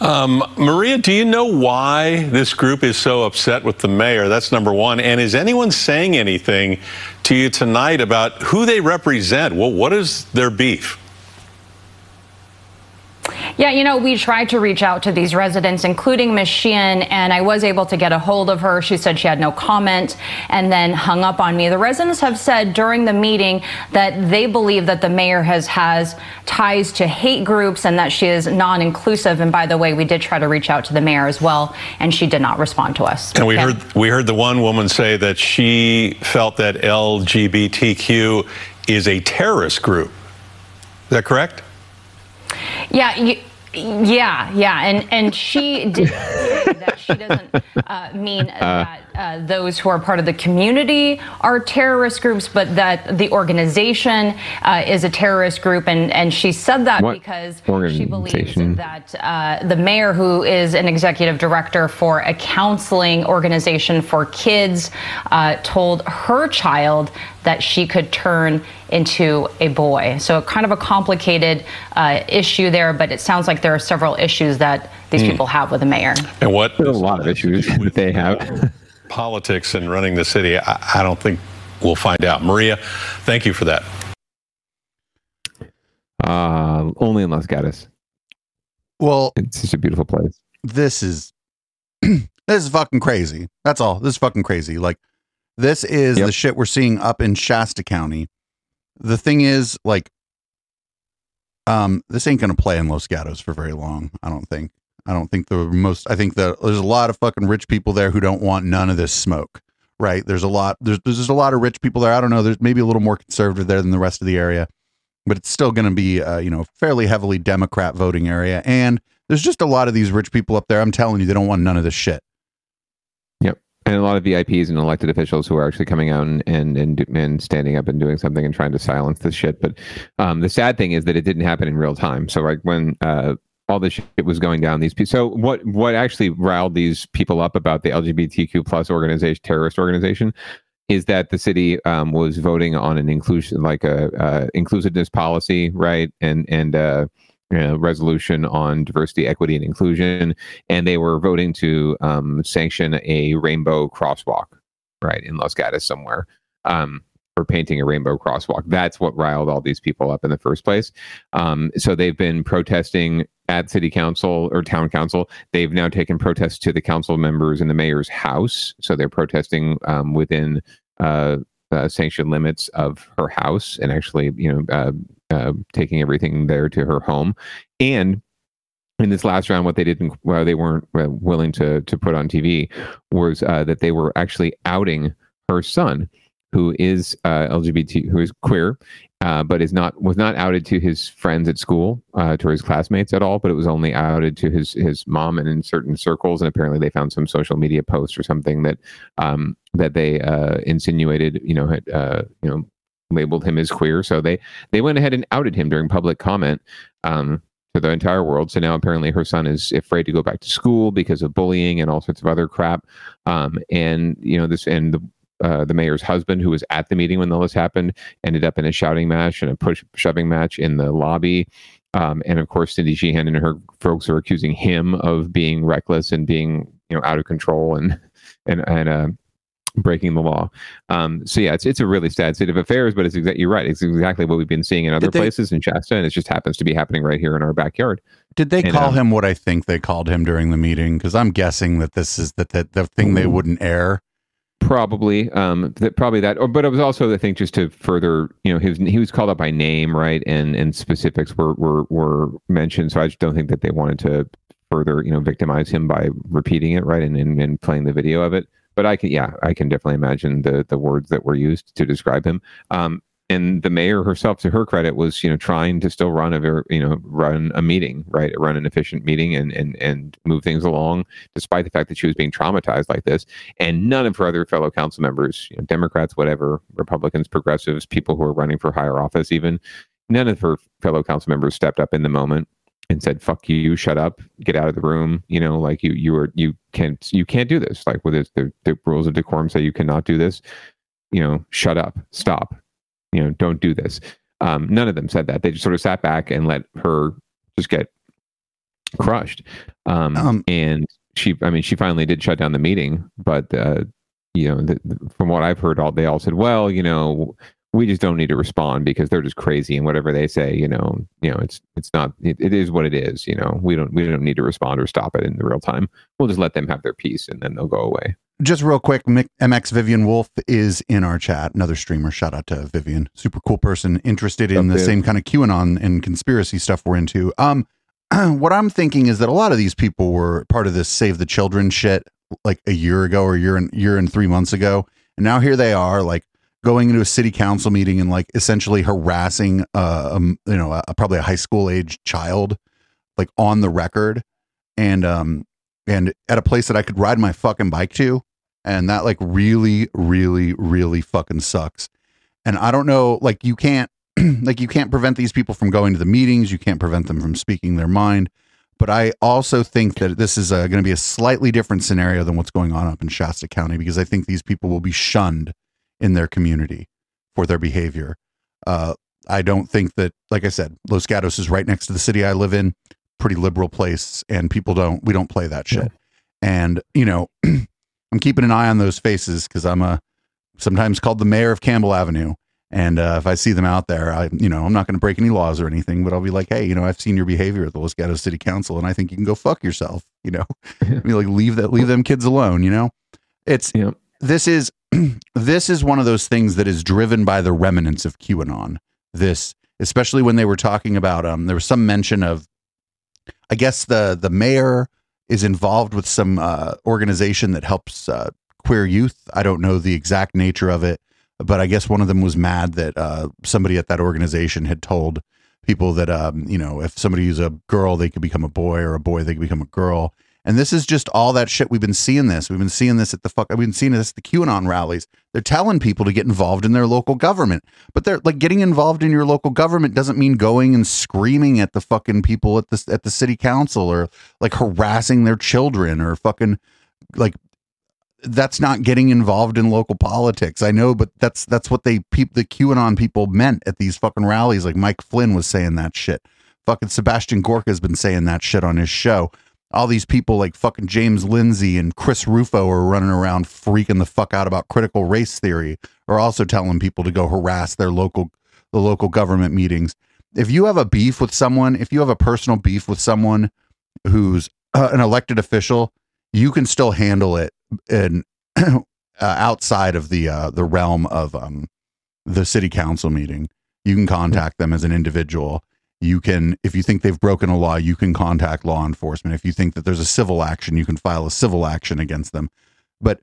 Um, Maria, do you know why this group is so upset with the mayor? That's number one. And is anyone saying anything to you tonight about who they represent? Well, what is their beef? Yeah, you know, we tried to reach out to these residents, including Ms. Sheehan, and I was able to get a hold of her. She said she had no comment and then hung up on me. The residents have said during the meeting that they believe that the mayor has has ties to hate groups and that she is non-inclusive. And by the way, we did try to reach out to the mayor as well, and she did not respond to us. And we Okay. heard we heard the one woman say that she felt that LGBTQ is a terrorist group. Is that correct? Yeah, you, yeah, yeah, and and she did *laughs* that she doesn't uh, mean that uh, those who are part of the community are terrorist groups, but that the organization uh, is a terrorist group, and and she said that because believes that uh, the mayor, who is an executive director for a counseling organization for kids, uh, told her child that she could turn into a boy. So, kind of a complicated uh, issue there, but it sounds like there are several issues that these Hmm. people have with the mayor. And what? There's a lot of issues that they have. *laughs* Politics and running the city. I, I don't think we'll find out. Maria, thank you for that. Uh, only in Los Gatos. Well, it's such a beautiful place. This is *clears throat* this is fucking crazy. That's all. This is fucking crazy. Like this is the shit we're seeing up in Shasta County. The thing is, like, um, this ain't gonna play in Los Gatos for very long. I don't think. I don't think the most. I think that there's a lot of fucking rich people there who don't want none of this smoke. Right? There's a lot. There's there's just a lot of rich people there. I don't know. There's maybe a little more conservative there than the rest of the area, but it's still going to be, uh, you know, fairly heavily Democrat voting area. And there's just a lot of these rich people up there. I'm telling you, they don't want none of this shit. And a lot of VIPs and elected officials who are actually coming out and and and, and standing up and doing something and trying to silence this shit. But um, the sad thing is that it didn't happen in real time. So like when uh, all this shit was going down, these people. So what what actually riled these people up about the LGBTQ plus organization terrorist organization is that the city um, was voting on an inclusion, like a uh, inclusiveness policy, right, and and uh, know, resolution on diversity, equity, and inclusion, and they were voting to um, sanction a rainbow crosswalk, right, in Los Gatos somewhere. Um, for painting a rainbow crosswalk. That's what riled all these people up in the first place. Um, so they've been protesting at city council or town council. They've now taken protests to the council members in the mayor's house. So they're protesting um, within uh, uh, sanctioned limits of her house and actually, you know, uh, uh, taking everything there to her home. And in this last round, what they didn't, well, they weren't uh, willing to to put on TV was uh, that they were actually outing her son who is uh, LGBT, who is queer, uh, but is not was not outed to his friends at school, uh, to his classmates at all. But it was only outed to his his mom and in certain circles. And apparently, they found some social media posts or something that um, that they uh, insinuated, you know, had uh, you know labeled him as queer. So they they went ahead and outed him during public comment. Um, to the entire world. So now apparently her son is afraid to go back to school because of bullying and all sorts of other crap. Um, and you know this and the uh, the mayor's husband, who was at the meeting when all this happened, ended up in a shouting match and a push shoving match in the lobby. Um, and of course, Cindy Sheehan and her folks are accusing him of being reckless and being, you know, out of control and and and uh, breaking the law. Um, so yeah, it's it's a really sad state of affairs. But it's exactly you're right. It's exactly what we've been seeing in other they, places in Shasta, and it just happens to be happening right here in our backyard. Did they and, call um, him what I think they called him during the meeting? Because I'm guessing that this is that, that the thing they wouldn't air. Probably, um, that probably that, or but it was also I think just to further, you know, he was he was called up by name, right, and and specifics were were were mentioned. So I just don't think that they wanted to further, you know, victimize him by repeating it, right, and and, and playing the video of it. But I can, yeah, I can definitely imagine the the words that were used to describe him. Um, and the mayor herself, to her credit, was you know trying to still run a very you know run a meeting, right, run an efficient meeting and and and move things along, despite the fact that she was being traumatized like this. And none of her other fellow council members, you know, Democrats, whatever, Republicans, progressives, people who are running for higher office, even none of her fellow council members stepped up in the moment and said fuck you, shut up get out of the room you know like you you are you can't you can't do this. Like with this, the, the rules of decorum say you cannot do this. You know shut up stop you know don't do this. Um, none of them said that. They just sort of sat back and let her just get crushed. Um, and she i mean she finally did shut down the meeting but uh, you know the, from what i've heard all they all said well you know we just don't need to respond because they're just crazy and whatever they say you know you know it's it's not it, it is what it is you know. We don't we don't need to respond or stop it in the real time. We'll just let them have their peace and then they'll go away Just real quick, MX Vivian Wolf is in our chat. Another streamer. Shout out to Vivian. Super cool person, interested in Up the there. same kind of QAnon and conspiracy stuff we're into. Um, *clears throat* what I'm thinking is that a lot of these people were part of this Save the Children shit like a year ago or a year and year and three months ago, and now here they are, like going into a city council meeting and like essentially harassing, uh, um, you know, a, probably a high school age child, like on the record, and um, and at a place that I could ride my fucking bike to and that like really really really fucking sucks. And i don't know like you can't *clears throat* like you can't prevent these people from going to the meetings. You can't prevent them from speaking their mind. But i also think that this is uh, going to be a slightly different scenario than what's going on up in shasta county because i think these people will be shunned in their community for their behavior. Uh, i don't think that like i said los gatos is right next to the city i live in. Pretty liberal place and people don't we don't play that shit. And you know *clears throat* I'm keeping an eye on those faces because I'm a sometimes called the mayor of Campbell Avenue. And uh, if I see them out there, I you know I'm not going to break any laws or anything, but I'll be like, hey, you know, I've seen your behavior at the Los Gatos City Council, and I think you can go fuck yourself. *laughs* You know, I mean, like leave that leave them kids alone. You know, it's this is *clears throat* this is one of those things that is driven by the remnants of QAnon. This, especially when they were talking about um, there was some mention of I guess the the mayor is involved with some uh, organization that helps uh, queer youth. I don't know the exact nature of it, but I guess one of them was mad that uh, somebody at that organization had told people that um, you know if somebody is a girl, they could become a boy, or a boy, they could become a girl. And this is just all that shit. We've been seeing this. We've been seeing this at the fuck. We've been seeing this at the QAnon rallies. They're telling people to get involved in their local government, but they're like getting involved in your local government doesn't mean going and screaming at the fucking people at the at the city council or like harassing their children or fucking like that's not getting involved in local politics. I know, but that's that's what they peop the QAnon people meant at these fucking rallies. Like Mike Flynn was saying that shit. Fucking Sebastian Gorka has been saying that shit on his show. All these people like fucking James Lindsay and Chris Rufo are running around freaking the fuck out about critical race theory, are also telling people to go harass their local the local government meetings. If you have a beef with someone, if you have a personal beef with someone who's uh, an elected official, you can still handle it in *clears throat* uh, outside of the uh, the realm of um, the city council meeting. You can contact them as an individual. You can, if you think they've broken a law, you can contact law enforcement. If you think that there's a civil action, you can file a civil action against them. But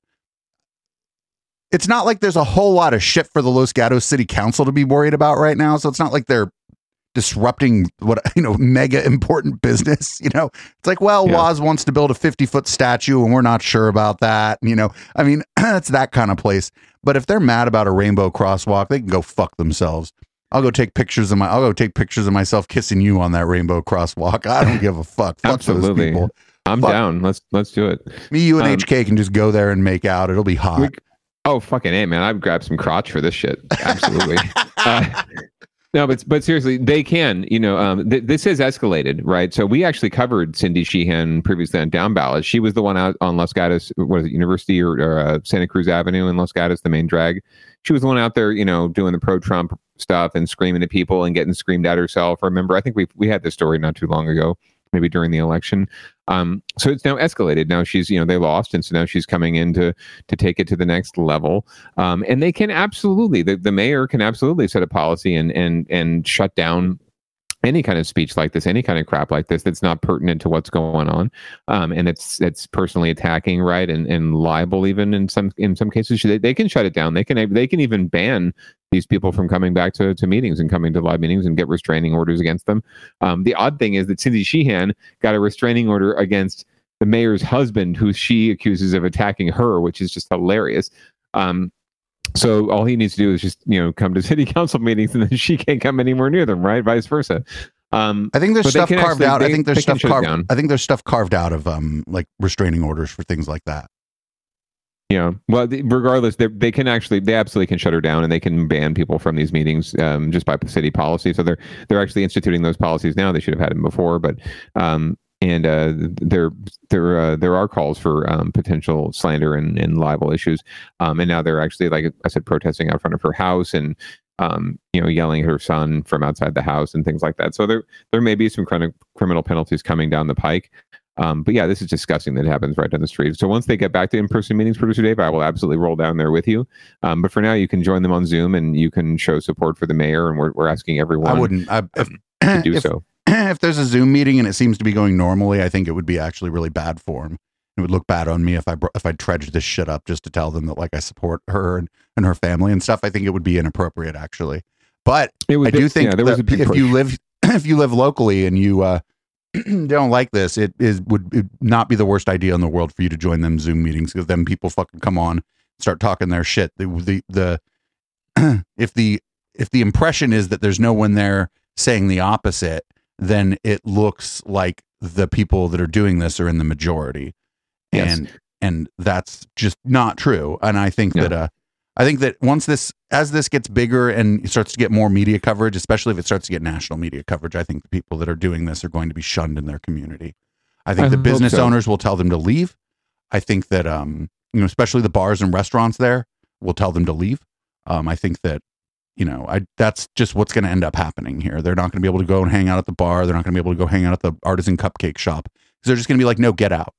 it's not like there's a whole lot of shit for the Los Gatos City Council to be worried about right now. So it's not like they're disrupting what *laughs* you know mega important business you know it's like well Yeah. Woz wants to build a 50 foot statue and we're not sure about that you know i mean *clears throat* it's that kind of place but if they're mad about a rainbow crosswalk they can go fuck themselves i'll go take pictures of my i'll go take pictures of myself kissing you on that rainbow crosswalk i don't give a fuck fuck those Absolutely. people I'm Fuck. down. Let's let's do it. me you and Um, hk can just go there and make out it'll be hot Oh fucking a man! I've grabbed some crotch for this shit. Absolutely. *laughs* uh, no, but but seriously, they can. You know, um, th- this has escalated, right? So we actually covered Cindy Sheehan previously on Down Ballot. She was the one out on Los Gatos, what is it, University or, or uh, Santa Cruz Avenue in Los Gatos, the main drag. She was the one out there, you know, doing the pro-Trump stuff and screaming at people and getting screamed at herself. I remember, I think we we had this story not too long ago, maybe during the election. Um, so it's now escalated. Now she's, you know, they lost, and so now she's coming in to to take it to the next level. Um, and they can absolutely, the, the mayor can absolutely set a policy and and and shut down any kind of speech like this, any kind of crap like this that's not pertinent to what's going on, um, and it's it's personally attacking, right, and and liable even in some in some cases. They, they can shut it down. They can they can even ban these people from coming back to, to meetings and coming to live meetings and get restraining orders against them. Um, the odd thing is that Cindy Sheehan got a restraining order against the mayor's husband, who she accuses of attacking her, which is just hilarious. Um, so all he needs to do is just you know come to *laughs* city council meetings, and then she can't come anywhere near them, right? Vice versa. Um, I think there's stuff carved actually- out. I think there's stuff carved. down. I think there's stuff carved out of um like restraining orders for things like that. Yeah. Well, the- regardless, they they can actually they absolutely can shut her down and they can ban people from these meetings um, just by city policy. So they're they're actually instituting those policies now. They should have had them before, but um, and uh, there there uh, there are calls for um, potential slander and, and libel issues. Um, and now they're actually like I said, protesting out front of her house and um, you know yelling at her son from outside the house and things like that. So there there may be some kind of criminal penalties coming down the pike. Um, but yeah, this is disgusting that it happens right down the street. So once they get back to in-person meetings, producer Dave, I will absolutely roll down there with you. Um, but for now, you can join them on Zoom and you can show support for the mayor. And we're, we're asking everyone. I wouldn't. I, if, to do if- so. *clears throat* if there's a Zoom meeting and it seems to be going normally, I think it would be actually really bad form. It would look bad on me if I br- if I trudged this shit up just to tell them that like I support her and, and her family and stuff. I think it would be inappropriate actually. But I do big- think yeah, there was that a big if you live *clears throat* if you live locally and you uh, *clears throat* don't like this, it is would it not be the worst idea in the world for you to join them Zoom meetings because then people fucking come on start talking their shit. The the, the if the if the impression is that there's no one there saying the opposite, then it looks like the people that are doing this are in the majority. Yes. And and that's just not true. And I think that uh I think that once this as this gets bigger and starts to get more media coverage, especially if it starts to get national media coverage, I think the people that are doing this are going to be shunned in their community. I think I the business so. owners will tell them to leave. I think that um you know especially the bars and restaurants there will tell them to leave. Um I think that you know, I that's just what's going to end up happening here. They're not going to be able to go and hang out at the bar. They're not going to be able to go hang out at the artisan cupcake shop because they're just going to be like, no, get out.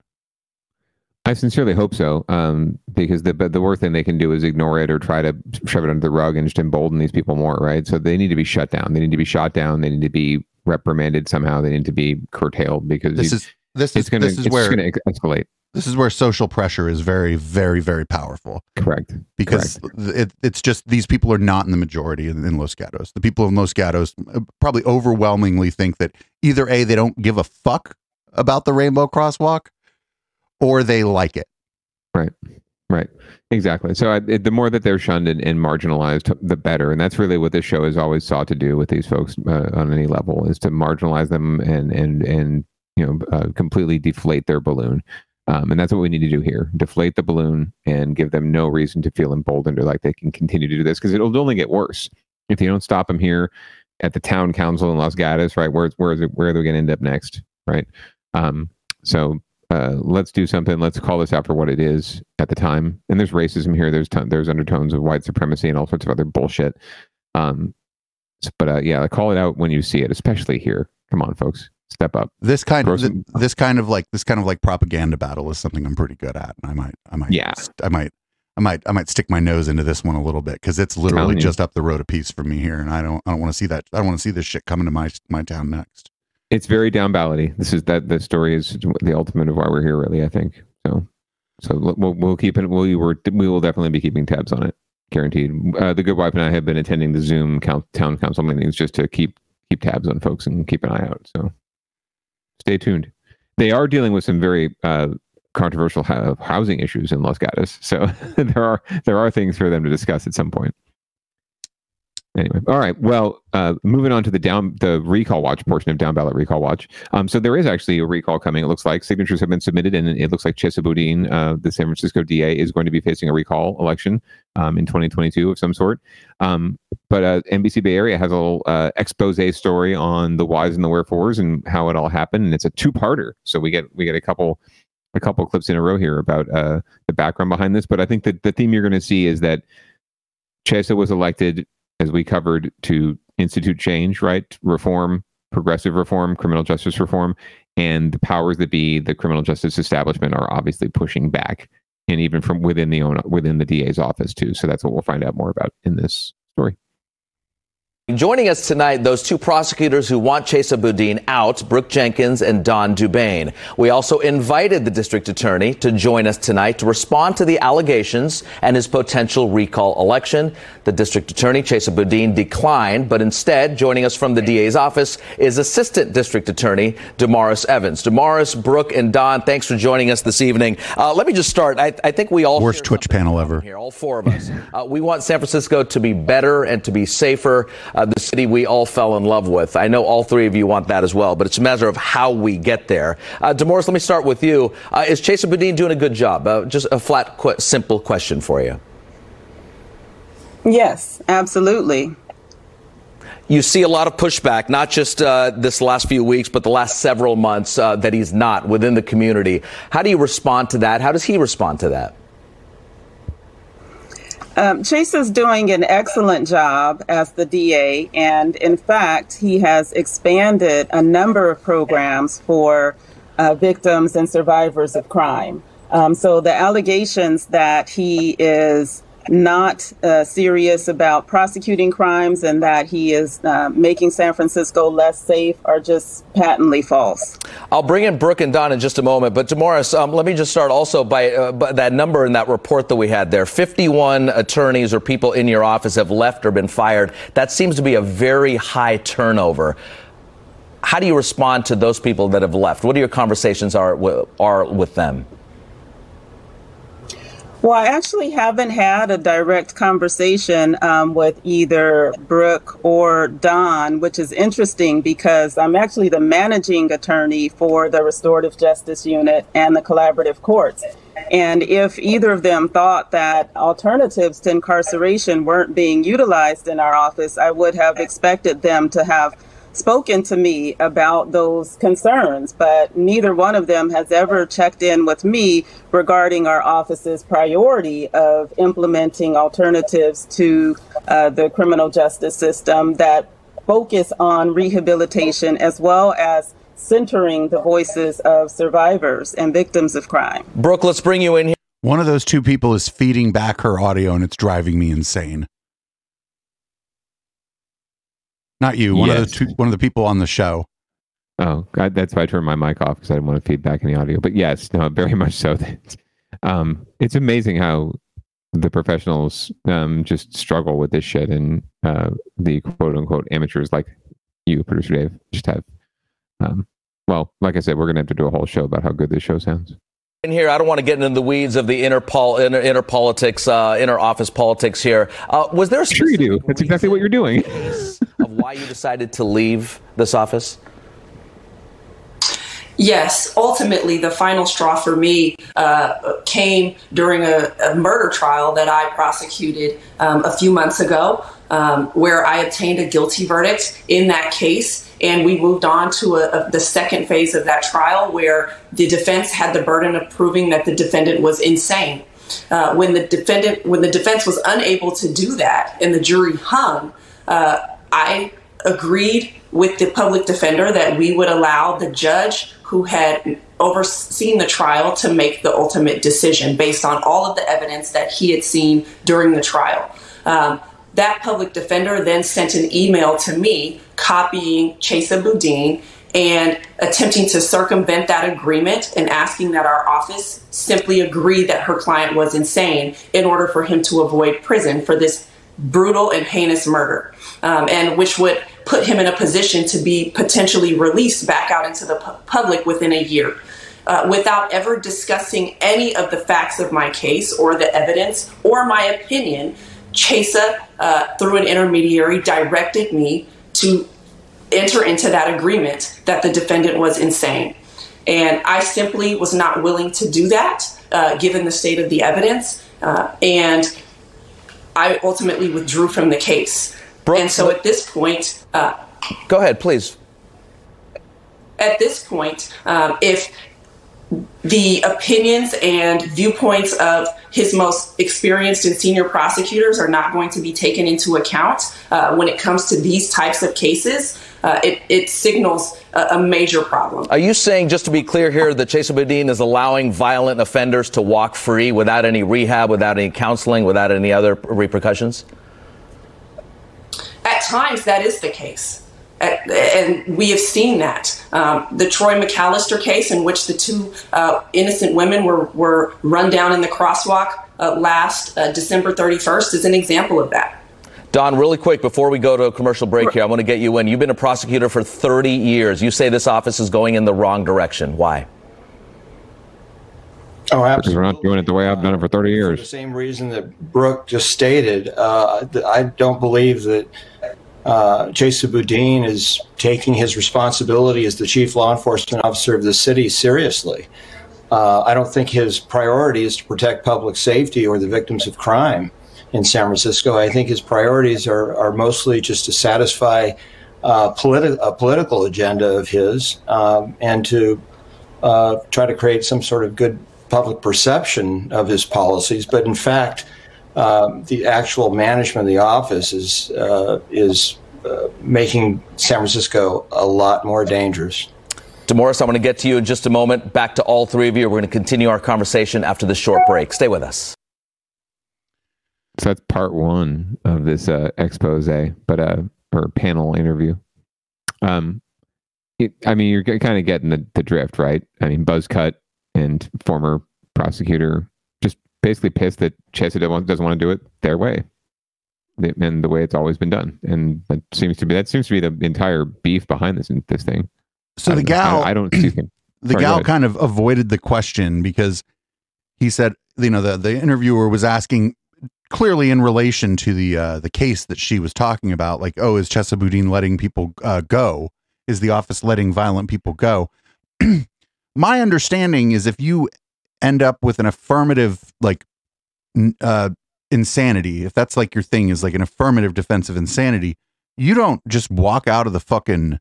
I sincerely hope so, um, because the but the worst thing they can do is ignore it or try to shove it under the rug and just embolden these people more, right? So they need to be shut down. They need to be shot down. They need to be reprimanded somehow. They need to be curtailed because This is this it's is to this is it's where going to escalate. This is where social pressure is very, very, very powerful. Correct. Because it, it's just these people are not in the majority in, in Los Gatos. The people in Los Gatos uh, probably overwhelmingly think that either a they don't give a fuck about the rainbow crosswalk, or they like it. Right. Right. Exactly. So I, it, the more that they're shunned and, and marginalized, the better. And that's really what this show has always sought to do with these folks uh, on any level is to marginalize them and and and you know uh, completely deflate their balloon. Um, and that's what we need to do here: deflate the balloon and give them no reason to feel emboldened or like they can continue to do this because it'll only get worse if you don't stop them here at the town council in Los Gatos. Right? Where it? Where are they going to end up next? Right? Um, so uh, let's do something. Let's call this out for what it is at the time. And there's racism here. There's ton- there's undertones of white supremacy and all sorts of other bullshit. Um, but uh, yeah, call it out when you see it, especially here. Come on, folks, step up. This kind of this kind of like this kind of like propaganda battle is something I'm pretty good at. And I might I might Yeah. I might I might I might stick my nose into this one a little bit because it's literally just up the road a piece from me here, and I don't I don't want to see that I don't want to see this shit coming to my my town next. It's very down ballady. This is that the story is the ultimate of why we're here, really. I think so. So we'll we'll keep it. We were we will definitely be keeping tabs on it, guaranteed. Uh, the good wife and I have been attending the Zoom count, town council meetings just to keep keep tabs on folks and keep an eye out. So stay tuned. They are dealing with some very uh, controversial ho- housing issues in Los Gatos, so *laughs* there are there are things for them to discuss at some point. Anyway, all right. Well, uh, moving on to the down the recall watch portion of down ballot recall watch. Um, so there is actually a recall coming. It looks like signatures have been submitted, and it looks like Chesa Boudin, uh, the San Francisco DA, is going to be facing a recall election um, in 2022 of some sort. Um, but uh, NBC Bay Area has a little uh, expose story on the whys and the wherefores and how it all happened, and it's a two-parter. So we get we get a couple a couple clips in a row here about uh, the background behind this. But I think that the theme you're going to see is that Chesa was elected, as we covered, to institute change, right? Reform, progressive reform, criminal justice reform, and the powers that be, the criminal justice establishment, are obviously pushing back, and even from within the own within the DA's office too. So that's what we'll find out more about in this story. Joining us tonight, those two prosecutors who want Chesa Boudin out, Brooke Jenkins and Don du Bain. We also invited the district attorney to join us tonight to respond to the allegations and his potential recall election. The district attorney, Chesa Boudin, declined, but instead, joining us from the DA's office is assistant district attorney Damaris Evans. Damaris, Brooke, and Don, thanks for joining us this evening. Uh, let me just start. I, I think we all Worst Twitch panel ever. here, all four of us. Uh, we want San Francisco to be better and to be safer, uh, the city we all fell in love with. I know all three of you want that as well, but it's a matter of how we get there. Uh, Damaris, let me start with you. Uh, is Chesa Boudin doing a good job? Uh, just a flat, qu- simple question for you. Yes, absolutely. You see a lot of pushback, not just uh, this last few weeks, but the last several months uh, that he's not within the community. How do you respond to that? How does he respond to that? Um, Chesa is doing an excellent job as the DA, and in fact, he has expanded a number of programs for uh, victims and survivors of crime. Um, so the allegations that he is not uh, serious about prosecuting crimes and that he is uh, making San Francisco less safe are just patently false. I'll bring in Brooke and Don in just a moment, but Damaris, um, let me just start also by, uh, by that number in that report that we had there. 51 attorneys or people in your office have left or been fired. That seems to be a very high turnover. How do you respond to those people that have left? What are your conversations are, are with them? Well, I actually haven't had a direct conversation um, with either Brooke or Don, which is interesting because I'm actually the managing attorney for the Restorative Justice Unit and the Collaborative Courts. And if either of them thought that alternatives to incarceration weren't being utilized in our office, I would have expected them to have spoken to me about those concerns, but neither one of them has ever checked in with me regarding our office's priority of implementing alternatives to uh, the criminal justice system that focus on rehabilitation as well as centering the voices of survivors and victims of crime. Brooke, let's bring you in here. One of those two people is feeding back her audio, and it's driving me insane. Not you. One of the two, one of the people on the show. Oh, God, that's why I turned my mic off because I didn't want to feed back any audio. But yes, no, very *laughs* much so. um, it's amazing how the professionals um, just struggle with this shit, and uh, the quote unquote amateurs like you, producer Dave, just have. Um, well, like I said, we're gonna have to do a whole show about how good this show sounds. In here, I don't want to get into the weeds of the inner, pol- inner, inner politics, uh, inner office politics here. Uh, was there a Sure, you do. That's exactly what you're doing. *laughs* of why you decided to leave this office? Yes, ultimately, the final straw for me uh, came during a, a, murder trial that I prosecuted um, a few months ago, um, where I obtained a guilty verdict in that case. And we moved on to a, a, the second phase of that trial, where the defense had the burden of proving that the defendant was insane. Uh, when the defendant, when the defense was unable to do that, and the jury hung, uh, I agreed with the public defender that we would allow the judge who had overseen the trial to make the ultimate decision based on all of the evidence that he had seen during the trial. Um, that public defender then sent an email to me copying Chesa Boudin and attempting to circumvent that agreement and asking that our office simply agree that her client was insane in order for him to avoid prison for this brutal and heinous murder, um, and which would put him in a position to be potentially released back out into the pu- public within a year. Uh, without ever discussing any of the facts of my case or the evidence or my opinion, Chesa, uh, through an intermediary, directed me to enter into that agreement that the defendant was insane. And I simply was not willing to do that, uh, given the state of the evidence. Uh, and I ultimately withdrew from the case. Brooke, and so at this point, uh, go ahead, please. At this point, um, if the opinions and viewpoints of his most experienced and senior prosecutors are not going to be taken into account uh, when it comes to these types of cases, uh, it, it, signals a, a, major problem. Are you saying, just to be clear here, that Chesa Boudin is allowing violent offenders to walk free without any rehab, without any counseling, without any other repercussions? At times, that is the case. And we have seen that. Um, the Troy McAlister case, in which the two uh, innocent women were, were run down in the crosswalk uh, last uh, December 31st, is an example of that. Don, really quick before we go to a commercial break here, I want to get you in. You've been a prosecutor for 30 years. You say this office is going in the wrong direction. Why? Oh, absolutely. Because we're not doing it the way I've done it for 30 years. For the same reason that Brooke just stated. Uh, I don't believe that uh, Chesa Boudin is taking his responsibility as the chief law enforcement officer of the city seriously. Uh, I don't think his priority is to protect public safety or the victims of crime in San Francisco. I think his priorities are, are mostly just to satisfy uh, politi- a political agenda of his um, and to uh, try to create some sort of good public perception of his policies. But in fact, um, the actual management of the office is uh, is uh, making San Francisco a lot more dangerous. Damaris, I'm going to get to you in just a moment. Back to all three of you. We're going to continue our conversation after this short break. Stay with us. So that's part one of this uh, expose, but uh, or panel interview. Um, it, I mean, you're kind of getting the, the drift, right? I mean, Buzzcut and former prosecutor just basically pissed that Chesa doesn't want to do it their way and the way it's always been done. And that seems to be that seems to be the entire beef behind this this thing. So the gal, I, I don't see him. *clears throat* The Sorry, gal kind of avoided the question because he said, you know, the the interviewer was asking clearly in relation to the uh, the case that she was talking about, like, oh, is Chesa Boudin letting people uh, go? Is the office letting violent people go? *clears throat* My understanding is if you end up with an affirmative like uh, insanity, if that's like your thing is like an affirmative defense of insanity, you don't just walk out of the fucking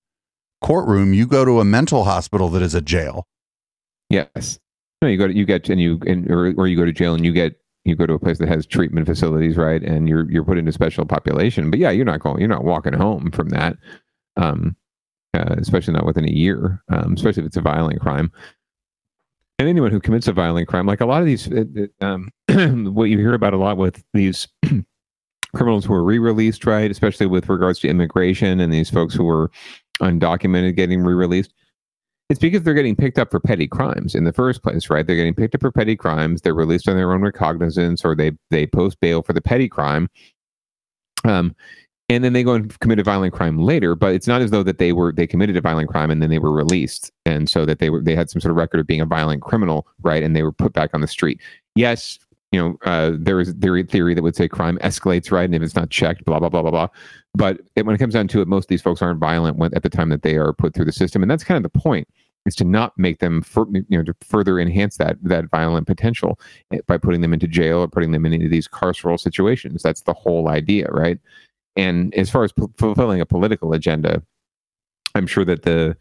courtroom. You go to a mental hospital that is a jail. Yes. No, you go to you get and you and or, or you go to jail and you get you go to a place that has treatment facilities, right? And you're you're put into special population. But yeah, you're not going, you're not walking home from that, um, uh, especially not within a year, um, especially if it's a violent crime. And anyone who commits a violent crime, like a lot of these, it, it, um, *clears throat* what you hear about a lot with these *clears throat* criminals who are re-released, right? Especially with regards to immigration and these folks who were undocumented getting re-released it's because they're getting picked up for petty crimes in the first place, right? They're getting picked up for petty crimes. They're released on their own recognizance, or they they post bail for the petty crime. Um, and then they go and commit a violent crime later. But it's not as though that they were they committed a violent crime and then they were released, and so that they were they had some sort of record of being a violent criminal, right? And they were put back on the street. Yes, you know, uh, there is theory theory that would say crime escalates, right? And if it's not checked, blah blah blah blah blah. But it, when it comes down to it, most of these folks aren't violent when, at the time that they are put through the system, and that's kind of the point. is to not make them for, you know to further enhance that that violent potential eh, by putting them into jail or putting them into these carceral situations that's the whole idea right and as far as p- fulfilling a political agenda i'm sure that the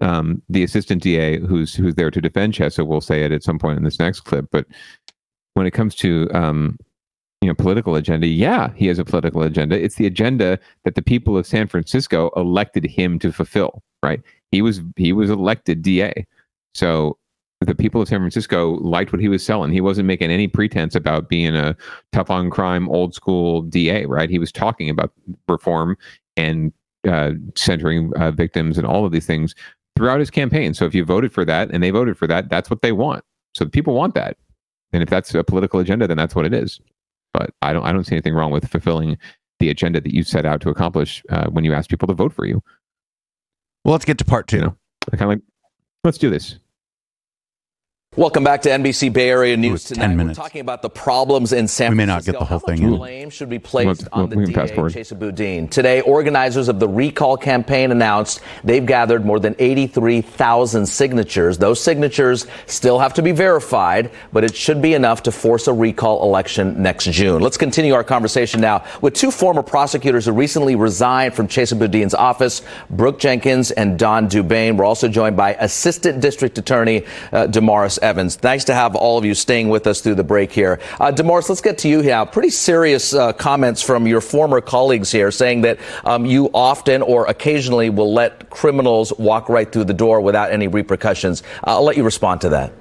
um, the assistant DA who's who's there to defend Chesa will say it at some point in this next clip. But when it comes to um, you know political agenda, yeah, he has a political agenda. It's the agenda that the people of San Francisco elected him to fulfill. Right? He was he was elected DA, so the people of San Francisco liked what he was selling. He wasn't making any pretense about being a tough on crime, old school DA. Right? He was talking about reform and uh, centering uh, victims and all of these things throughout his campaign. So if you voted for that and they voted for that, that's what they want. So the people want that. And if that's a political agenda, then that's what it is. But I don't I don't see anything wrong with fulfilling the agenda that you set out to accomplish uh, when you ask people to vote for you. Well, let's get to part two. You know, kind of like, let's do this. Welcome back to NBC Bay Area News Ten minutes. We're talking about the problems in San We may not Francisco. get the whole How much thing in. blame should be placed Let's- on the we can DA, fast forward. Chesa Boudin. Today, organizers of the recall campaign announced they've gathered more than 83,000 signatures. Those signatures still have to be verified, but it should be enough to force a recall election next June. Let's continue our conversation now with two former prosecutors who recently resigned from Chesa Boudin's office, Brooke Jenkins and Don du Bain. We're also joined by Assistant District Attorney uh, Damaris Evans. Nice to have all of you staying with us through the break here. Uh, let's get to you now. Pretty serious uh, comments from your former colleagues here saying that um, you often or occasionally will let criminals walk right through the door without any repercussions. Uh, I'll let you respond to that.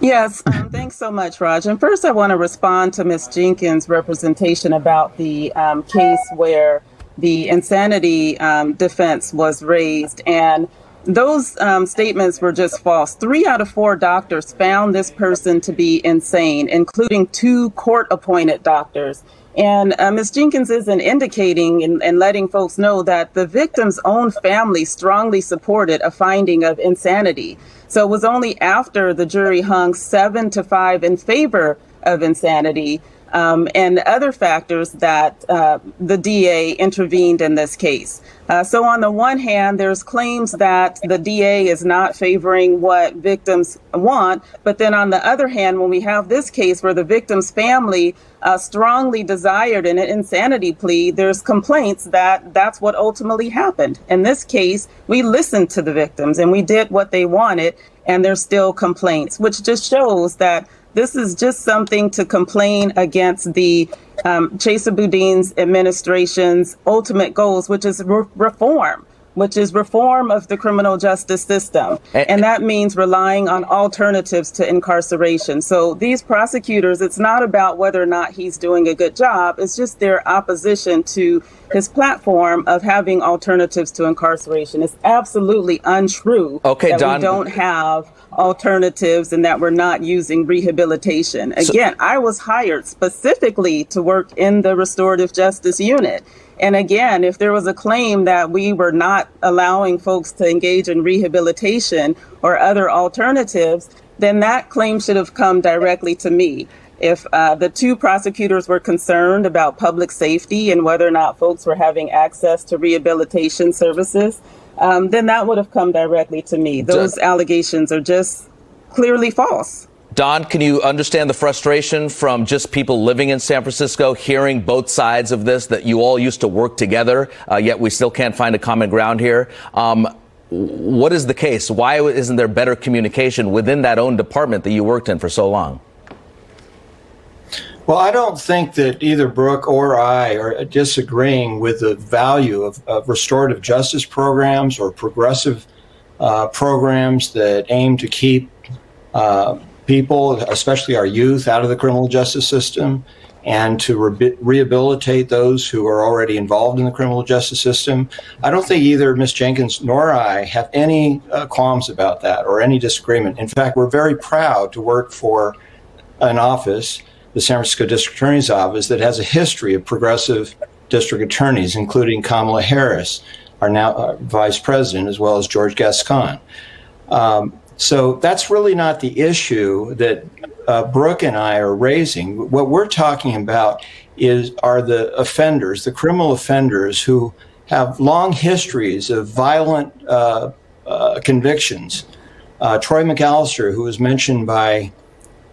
Yes, um, thanks so much, Raj. And first, I want to respond to Ms. Jenkins' representation about the um, case where the insanity um, defense was raised. And those um, statements were just false. Three out of four doctors found this person to be insane, including two court appointed doctors. And uh, Ms. Jenkins isn't indicating and, and letting folks know that the victim's own family strongly supported a finding of insanity. So it was only after the jury hung seven to five in favor of insanity um, and other factors that uh, the DA intervened in this case. Uh, so, on the one hand, there's claims that the DA is not favoring what victims want, but then on the other hand, when we have this case where the victim's family uh, strongly desired an insanity plea, there's complaints that that's what ultimately happened. In this case, we listened to the victims and we did what they wanted, and there's still complaints, which just shows that this is just something to complain against the um, Chesa Boudin's administration's ultimate goals, which is re- reform, which is reform of the criminal justice system. And that means relying on alternatives to incarceration. So these prosecutors, it's not about whether or not he's doing a good job, it's just their opposition to his platform of having alternatives to incarceration. It's absolutely untrue Okay, that Don- we don't have alternatives and that we're not using rehabilitation. Again, I was hired specifically to work in the restorative justice unit. And again, if there was a claim that we were not allowing folks to engage in rehabilitation or other alternatives, then that claim should have come directly to me. If uh, the two prosecutors were concerned about public safety and whether or not folks were having access to rehabilitation services, um, then that would have come directly to me. Those allegations are just clearly false. Don, can you understand the frustration from just people living in San Francisco, hearing both sides of this, that you all used to work together, uh, yet we still can't find a common ground here? Um, what is the case? Why isn't there better communication within that own department that you worked in for so long? Well, I don't think that either Brooke or I are disagreeing with the value of, of restorative justice programs or progressive uh, programs that aim to keep uh, people, especially our youth, out of the criminal justice system and to re- rehabilitate those who are already involved in the criminal justice system. I don't think either Ms. Jenkins nor I have any uh, qualms about that or any disagreement. In fact, we're very proud to work for an office, the San Francisco District Attorney's Office, that has a history of progressive district attorneys, including Kamala Harris, our now uh, vice president, as well as George Gascon. Um, so that's really not the issue that uh, Brooke and I are raising. What we're talking about is are the offenders, the criminal offenders who have long histories of violent uh, uh, convictions. Uh, Troy McAlister, who was mentioned by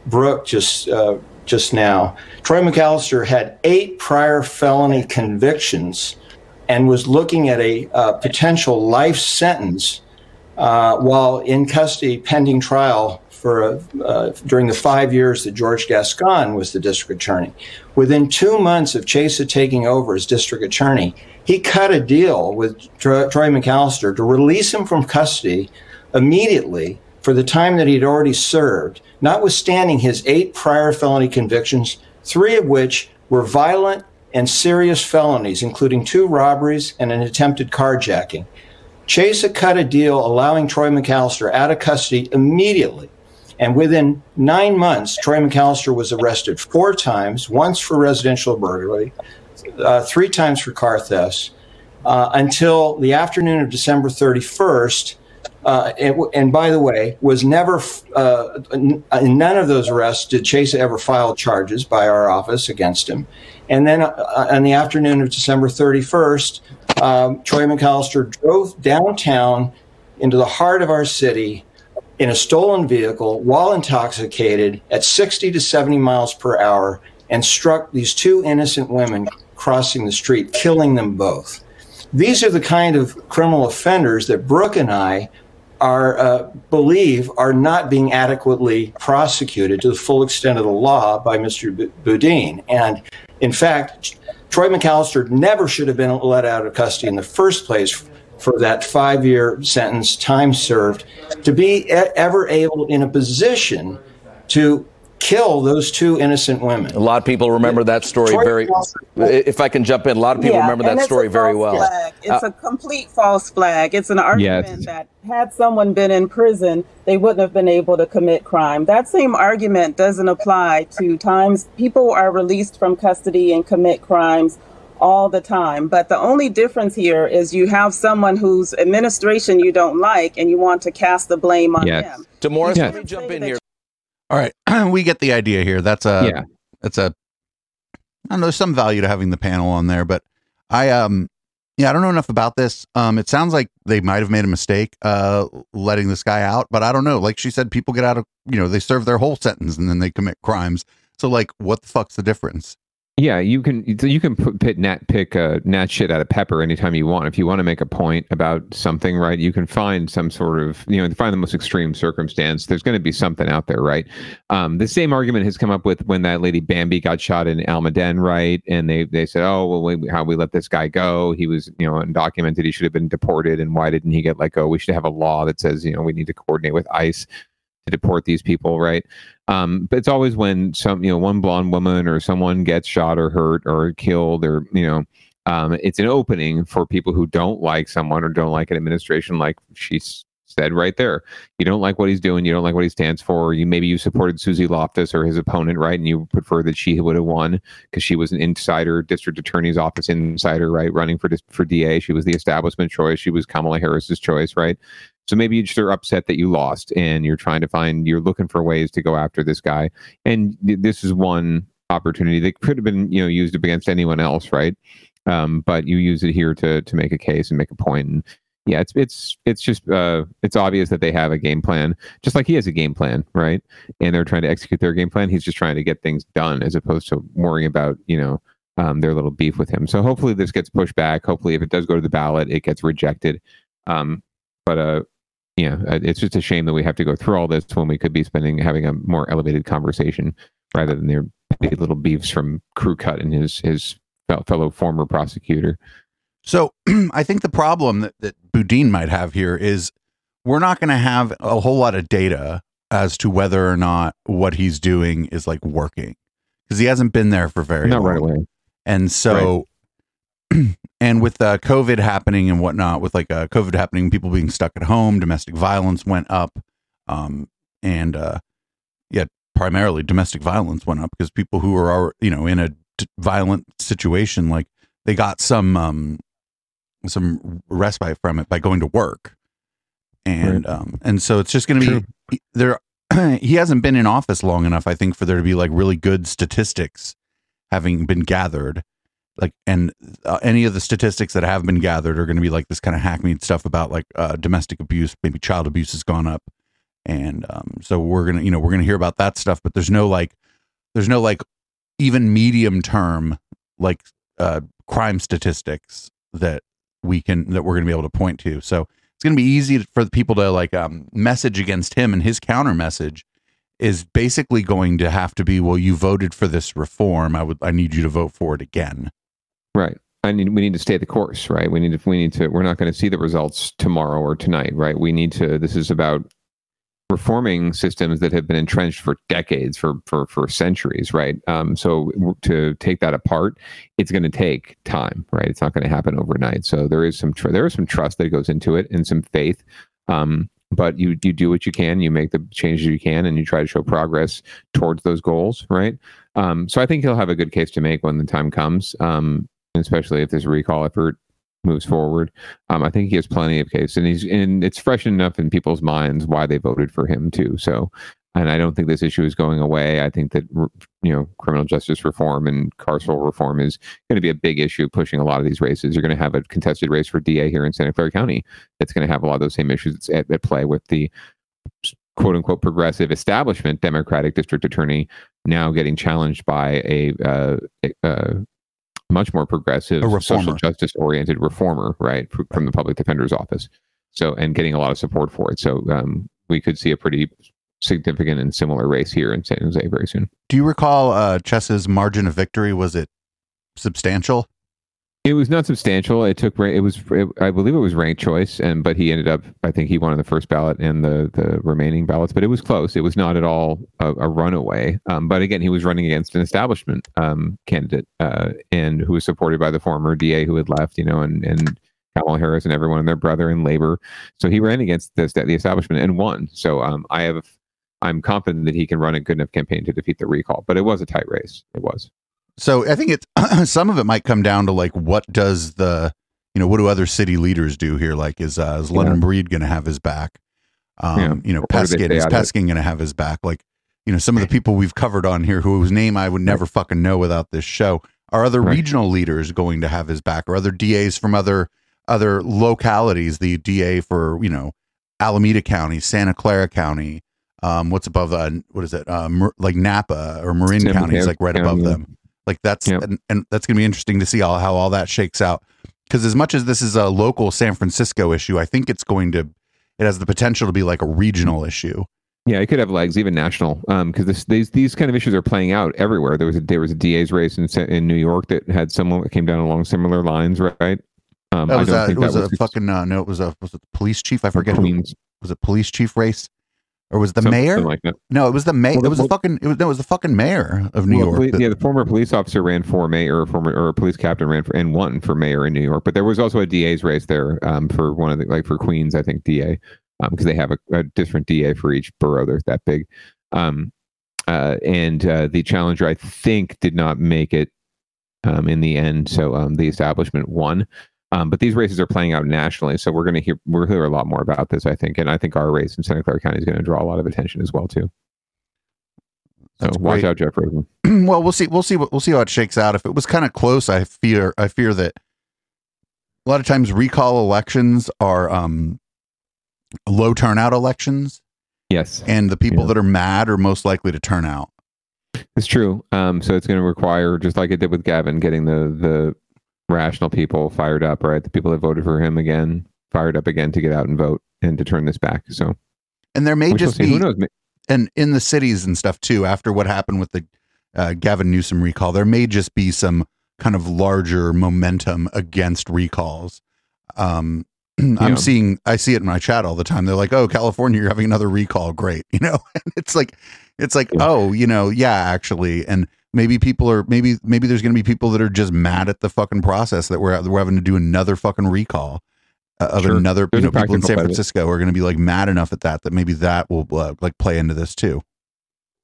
Brooke just uh, just now, Troy McAlister had eight prior felony convictions and was looking at a uh, potential life sentence uh, while in custody pending trial for uh, during the five years that George Gascon was the district attorney. Within two months of Chesa taking over as district attorney, he cut a deal with Troy McAlister to release him from custody immediately for the time that he had already served, notwithstanding his eight prior felony convictions, three of which were violent and serious felonies, including two robberies and an attempted carjacking. Chesa cut a deal allowing Troy McAlister out of custody immediately. And within nine months, Troy McAlister was arrested four times once for residential burglary, uh, three times for car thefts, uh, until the afternoon of December 31st. Uh, and, and, by the way, was never uh, in none of those arrests did Chase ever file charges by our office against him. And then uh, on the afternoon of December 31st, um, Troy McAlister drove downtown into the heart of our city in a stolen vehicle while intoxicated at 60 to 70 miles per hour and struck these two innocent women crossing the street, killing them both. These are the kind of criminal offenders that Brooke and I are uh, believe are not being adequately prosecuted to the full extent of the law by Mr. B- Boudin. And in fact, Troy McAlister never should have been let out of custody in the first place for that five year sentence, time served, to be ever able in a position to kill those two innocent women. A lot of people remember that story Troy very. If I can jump in, a lot of people yeah, remember that story very well. Flag. It's uh, a complete false flag. It's an argument yes. that had someone been in prison, they wouldn't have been able to commit crime. That same argument doesn't apply to times people are released from custody and commit crimes all the time. But the only difference here is you have someone whose administration you don't like and you want to cast the blame on yes. them. Damaris, yes. let me jump in here. All right, *clears throat* we get the idea here. That's a yeah. That's a. I don't know. There's some value to having the panel on there, but I um yeah I don't know enough about this. Um, it sounds like they might have made a mistake uh letting this guy out, but I don't know. Like she said, people get out of you know they serve their whole sentence and then they commit crimes. So like, what the fuck's the difference? Yeah, you can you can put, pit nat pick a nat shit out of pepper anytime you want. If you want to make a point about something, right? You can find some sort of you know find the most extreme circumstance. There's going to be something out there, right? Um, the same argument has come up with when that lady Bambi got shot in Almaden, right? And they they said, oh well, we, how we let this guy go? He was you know undocumented. He should have been deported, and why didn't he get let go? We should have a law that says you know we need to coordinate with ICE to deport these people, right? Um, but it's always when some, you know, one blonde woman or someone gets shot or hurt or killed or, you know, um, it's an opening for people who don't like someone or don't like an administration, like she's said right there. You don't like what he's doing. You don't like what he stands for. You maybe you supported Suzy Loftus or his opponent, right? And you prefer that she would have won because she was an insider, district attorney's office insider, right? Running for for DA. She was the establishment choice. She was Kamala Harris's choice, right? So maybe you just are upset that you lost and you're trying to find, you're looking for ways to go after this guy. And this is one opportunity that could have been, you know, used against anyone else, right? Um, but you use it here to to make a case and make a point. And yeah, it's it's it's just uh, it's obvious that they have a game plan, just like he has a game plan, right? And they're trying to execute their game plan. He's just trying to get things done, as opposed to worrying about you know um, their little beef with him. So hopefully this gets pushed back. Hopefully, if it does go to the ballot, it gets rejected. Um, but uh, yeah, uh, it's just a shame that we have to go through all this when we could be spending having a more elevated conversation rather than their little beefs from Crew Cut and his his fellow former prosecutor. So *clears throat* I think the problem that, that Boudin might have here is we're not going to have a whole lot of data as to whether or not what he's doing is like working because he hasn't been there for very not long. right away. And so *clears throat* and with uh, COVID happening and whatnot, with like uh, COVID happening, people being stuck at home, domestic violence went up, um, and uh, yeah, primarily domestic violence went up because people who are you know in a t- violent situation, like they got some um, some respite from it by going to work, and right. um, and so it's just going to be there. *clears throat* he hasn't been in office long enough, I think, for there to be like really good statistics having been gathered like and uh, any of the statistics that have been gathered are going to be like this kind of hackneyed stuff about like uh, domestic abuse, maybe child abuse has gone up, and um, so we're gonna you know we're gonna hear about that stuff. But there's no like there's no like even medium term like uh, crime statistics that we can that we're gonna be able to point to. So it's gonna be easy for the people to like um, message against him, and his counter message is basically going to have to be, well, you voted for this reform. I would I need you to vote for it again. Right. I need we need to stay the course, right? We need to we need to we're not going to see the results tomorrow or tonight, right? We need to this is about reforming systems that have been entrenched for decades, for for for centuries, right? Um, so to take that apart, it's going to take time, right? It's not going to happen overnight. So there is some tr- there is some trust that goes into it and some faith. Um, but you you do what you can, you make the changes you can, and you try to show progress towards those goals, right? Um, so I think he'll have a good case to make when the time comes. Um, especially if this recall effort moves forward. Um, I think he has plenty of case, and he's and it's fresh enough in people's minds why they voted for him too. So, and I don't think this issue is going away. I think that you know criminal justice reform and carceral reform is going to be a big issue pushing a lot of these races. You're going to have a contested race for DA here in Santa Clara County that's going to have a lot of those same issues at, at play with the quote unquote progressive establishment Democratic district attorney now getting challenged by a, uh, a, a much more progressive, social justice oriented reformer, right, from the public defender's office. So, and getting a lot of support for it. So, um, we could see a pretty significant and similar race here in San Jose very soon. Do you recall uh, Chess's margin of victory? Was it substantial? It was not substantial. It took it was it, I believe it was ranked choice, and but he ended up I think he won on the first ballot and the the remaining ballots, but it was close. It was not at all a, a runaway. Um, but again, he was running against an establishment um, candidate, uh, and who was supported by the former DA who had left, you know, and and Kamala Harris and everyone and their brother in labor. So he ran against the the establishment and won. So um, I have I'm confident that he can run a good enough campaign to defeat the recall. But it was a tight race. It was. So I think it's *clears throat* some of it might come down to like what does the you know what do other city leaders do here? Like is uh, is London yeah. Breed going to have his back? Um, yeah. You know, Peskin is Peskin going to have his back? Like you know, some of the people we've covered on here whose name I would never right. fucking know without this show are other right. regional leaders going to have his back, or other DAs from other other localities. The DA for you know Alameda County, Santa Clara County. Um, what's above uh, what is it? Uh, Mer- like Napa or Marin County is like right above them. Like that's yep. and, and that's going to be interesting to see all, how all that shakes out. Because as much as this is a local San Francisco issue, I think it's going to it has the potential to be like a regional issue. Yeah, it could have legs, even national, because um, these these kind of issues are playing out everywhere. There was a there was a DA's race in in New York that had someone that came down along similar lines, right? Um, that was I don't a, think it was, was a fucking uh, no, it was a was it the police chief? I forget Queens. who was it. Police chief race or was the Something mayor? Like no, it was the mayor. Well, it was the fucking. It was no, it was the fucking mayor of New well, York. yeah, the former police officer ran for mayor, or former or a police captain ran for and won for mayor in New York. But there was also a DA's race there um, for one of the like for Queens, I think DA, because um, they have a, a, different DA for each borough. They're that big. Um, uh, and uh, the challenger, I think, did not make it um, in the end. So um, the establishment won. Um, but these races are playing out nationally, so we're going to hear we'll hear a lot more about this, I think, and I think our race in Santa Clara County is going to draw a lot of attention as well too. So That's watch great. out, Jeff Rosen. *clears throat* well, we'll see. We'll see. What, we'll see how it shakes out. If it was kind of close, I fear. I fear that a lot of times recall elections are um, low turnout elections. Yes, and the people yeah. that are mad are most likely to turn out. It's true. Um, so it's going to require, just like it did with Gavin, getting the the rational people fired up, right? The people that voted for him again fired up again to get out and vote and to turn this back. So, and there may just be, who knows? and in the cities and stuff too. After what happened with the uh, Gavin Newsom recall, there may just be some kind of larger momentum against recalls. Um, *clears throat* I'm yeah. seeing, I see it in my chat all the time. They're like, "Oh, California, you're having another recall. Great," *laughs* you know. And it's like, it's like, yeah. oh, you know, yeah, actually, and maybe people are maybe maybe there's going to be people that are just mad at the fucking process that we're we're having to do another fucking recall uh, of sure. another there's you know people in San Francisco are going to be like mad enough at that that maybe that will uh, like play into this too.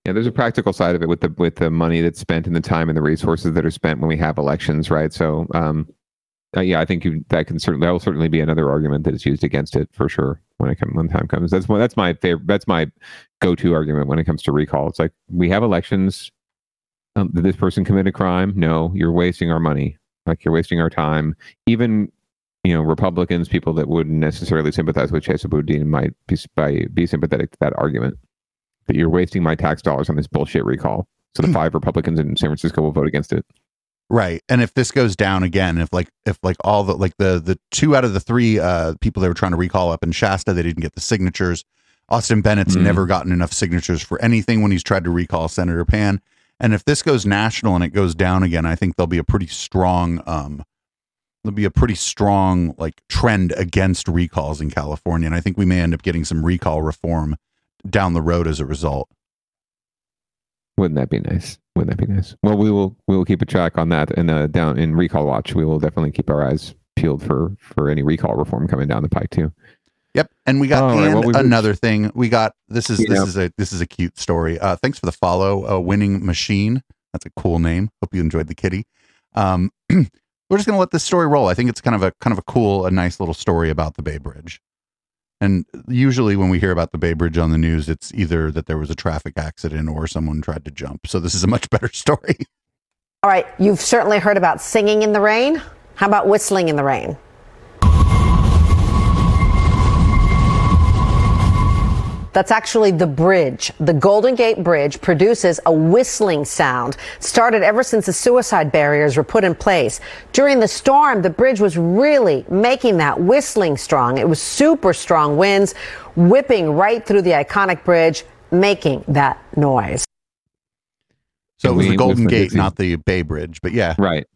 Yeah, there's a practical side of it with the with the money that's spent and the time and the resources that are spent when we have elections, right? So, um, uh, yeah, I think you, that can certainly that will certainly be another argument that is used against it for sure when it comes when time comes. That's one that's my favorite. That's my go to argument when it comes to recall. It's like we have elections um, did this person commit a crime? No, you're wasting our money. Like you're wasting our time. Even you know Republicans, people that wouldn't necessarily sympathize with Chesa Boudin might be by, be sympathetic to that argument that you're wasting my tax dollars on this bullshit recall. So the five Republicans in San Francisco will vote against it. Right. And if this goes down again, if like if like all the like the the two out of the three uh people they were trying to recall up in Shasta, they didn't get the signatures. Austin Bennett's Mhm. never gotten enough signatures for anything when he's tried to recall Senator Pan. And if this goes national and it goes down again, I think there'll be a pretty strong um there'll be a pretty strong like trend against recalls in California. And I think we may end up getting some recall reform down the road as a result. Wouldn't that be nice? Wouldn't that be nice? Well, we will we will keep a track on that and uh, down in recall watch. We will definitely keep our eyes peeled for for any recall reform coming down the pike too. Yep, and we got All right, and well, we reached- another thing. We got this is You this is a this is a cute story. Uh, thanks for the follow, uh, winning machine. That's a cool name. Hope you enjoyed the kitty. Um, *clears throat* we're just gonna let this story roll. I think it's kind of a kind of a cool, a nice little story about the Bay Bridge. And usually, when we hear about the Bay Bridge on the news, it's either that there was a traffic accident or someone tried to jump. So this is a much *laughs* better story. All right, you've certainly heard about singing in the rain. How about whistling in the rain? That's actually the bridge. The Golden Gate Bridge produces a whistling sound, started ever since the suicide barriers were put in place. During the storm, the bridge was really making that whistling strong. It was super strong winds whipping right through the iconic bridge, making that noise. So it was the Golden Gate, not the Bay Bridge. But yeah, right.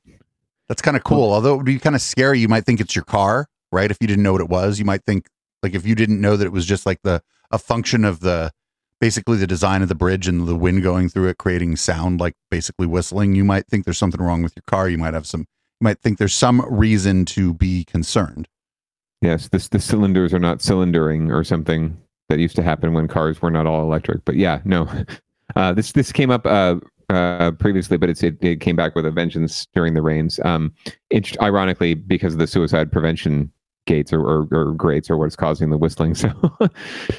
That's kind of cool. Although it would be kind of scary. You might think it's your car, right? If you didn't know what it was, you might think like if you didn't know that it was just like the a function of the basically the design of the bridge and the wind going through it creating sound like basically whistling you might think there's something wrong with your car you might have some you might think there's some reason to be concerned Yes, this the cylinders are not cylindering or something that used to happen when cars were not all electric. But yeah, no, *laughs* uh, this this came up uh, uh, previously, but it's, it, it came back with a vengeance during the rains. Um, it, ironically, because of the suicide prevention gates or, or, or grates or what's causing the whistling. *laughs* So,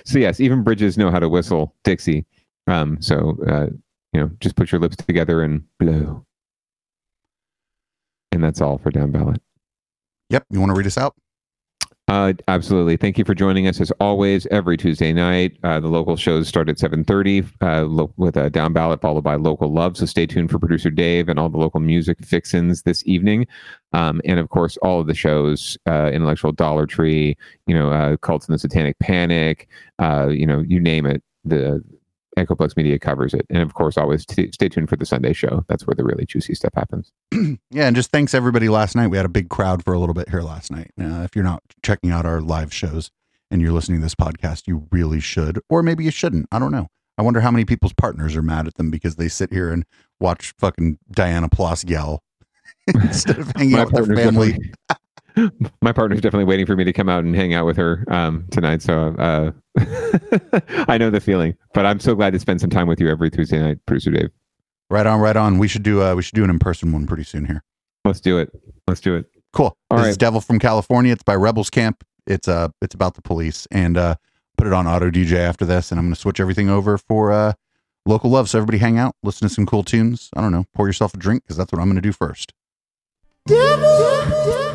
so yes, even bridges know how to whistle Dixie. Um, so uh, you know, just put your lips together and blow, and that's all for down ballot. yep you want to read us out Uh, absolutely. Thank you for joining us as always every Tuesday night. Uh, the local shows start at 7:30 uh, lo- with a down ballot followed by local love. So stay tuned for producer Dave and all the local music fixins this evening. Um, and of course, all of the shows, uh, Intellectual Dollar Tree, you know, uh, Cults and the Satanic Panic, uh, you know, you name it. The Echoplex Media covers it. And of course, always t- stay tuned for the Sunday show. That's where the really juicy stuff happens. *clears throat* yeah and just thanks everybody last night we had a big crowd for a little bit here last night uh, if you're not checking out our live shows and you're listening to this podcast you really should or maybe you shouldn't i don't know i wonder how many people's partners are mad at them because they sit here and watch fucking diana Ploss yell *laughs* instead of *laughs* hanging out with their family *laughs* my partner's definitely waiting for me to come out and hang out with her um, tonight. So uh, *laughs* I know the feeling, but I'm so glad to spend some time with you every Tuesday night, producer Dave. right on right on we should do uh we should do an in-person one pretty soon here Let's do it. Let's do it. Cool. All this right. is Devil from California. It's by Rebels Camp. It's uh it's about the police and uh put it on auto DJ after this and I'm gonna switch everything over for uh local love. So everybody hang out, listen to some cool tunes. I don't know, pour yourself a drink because that's what I'm gonna do first. Devil, devil.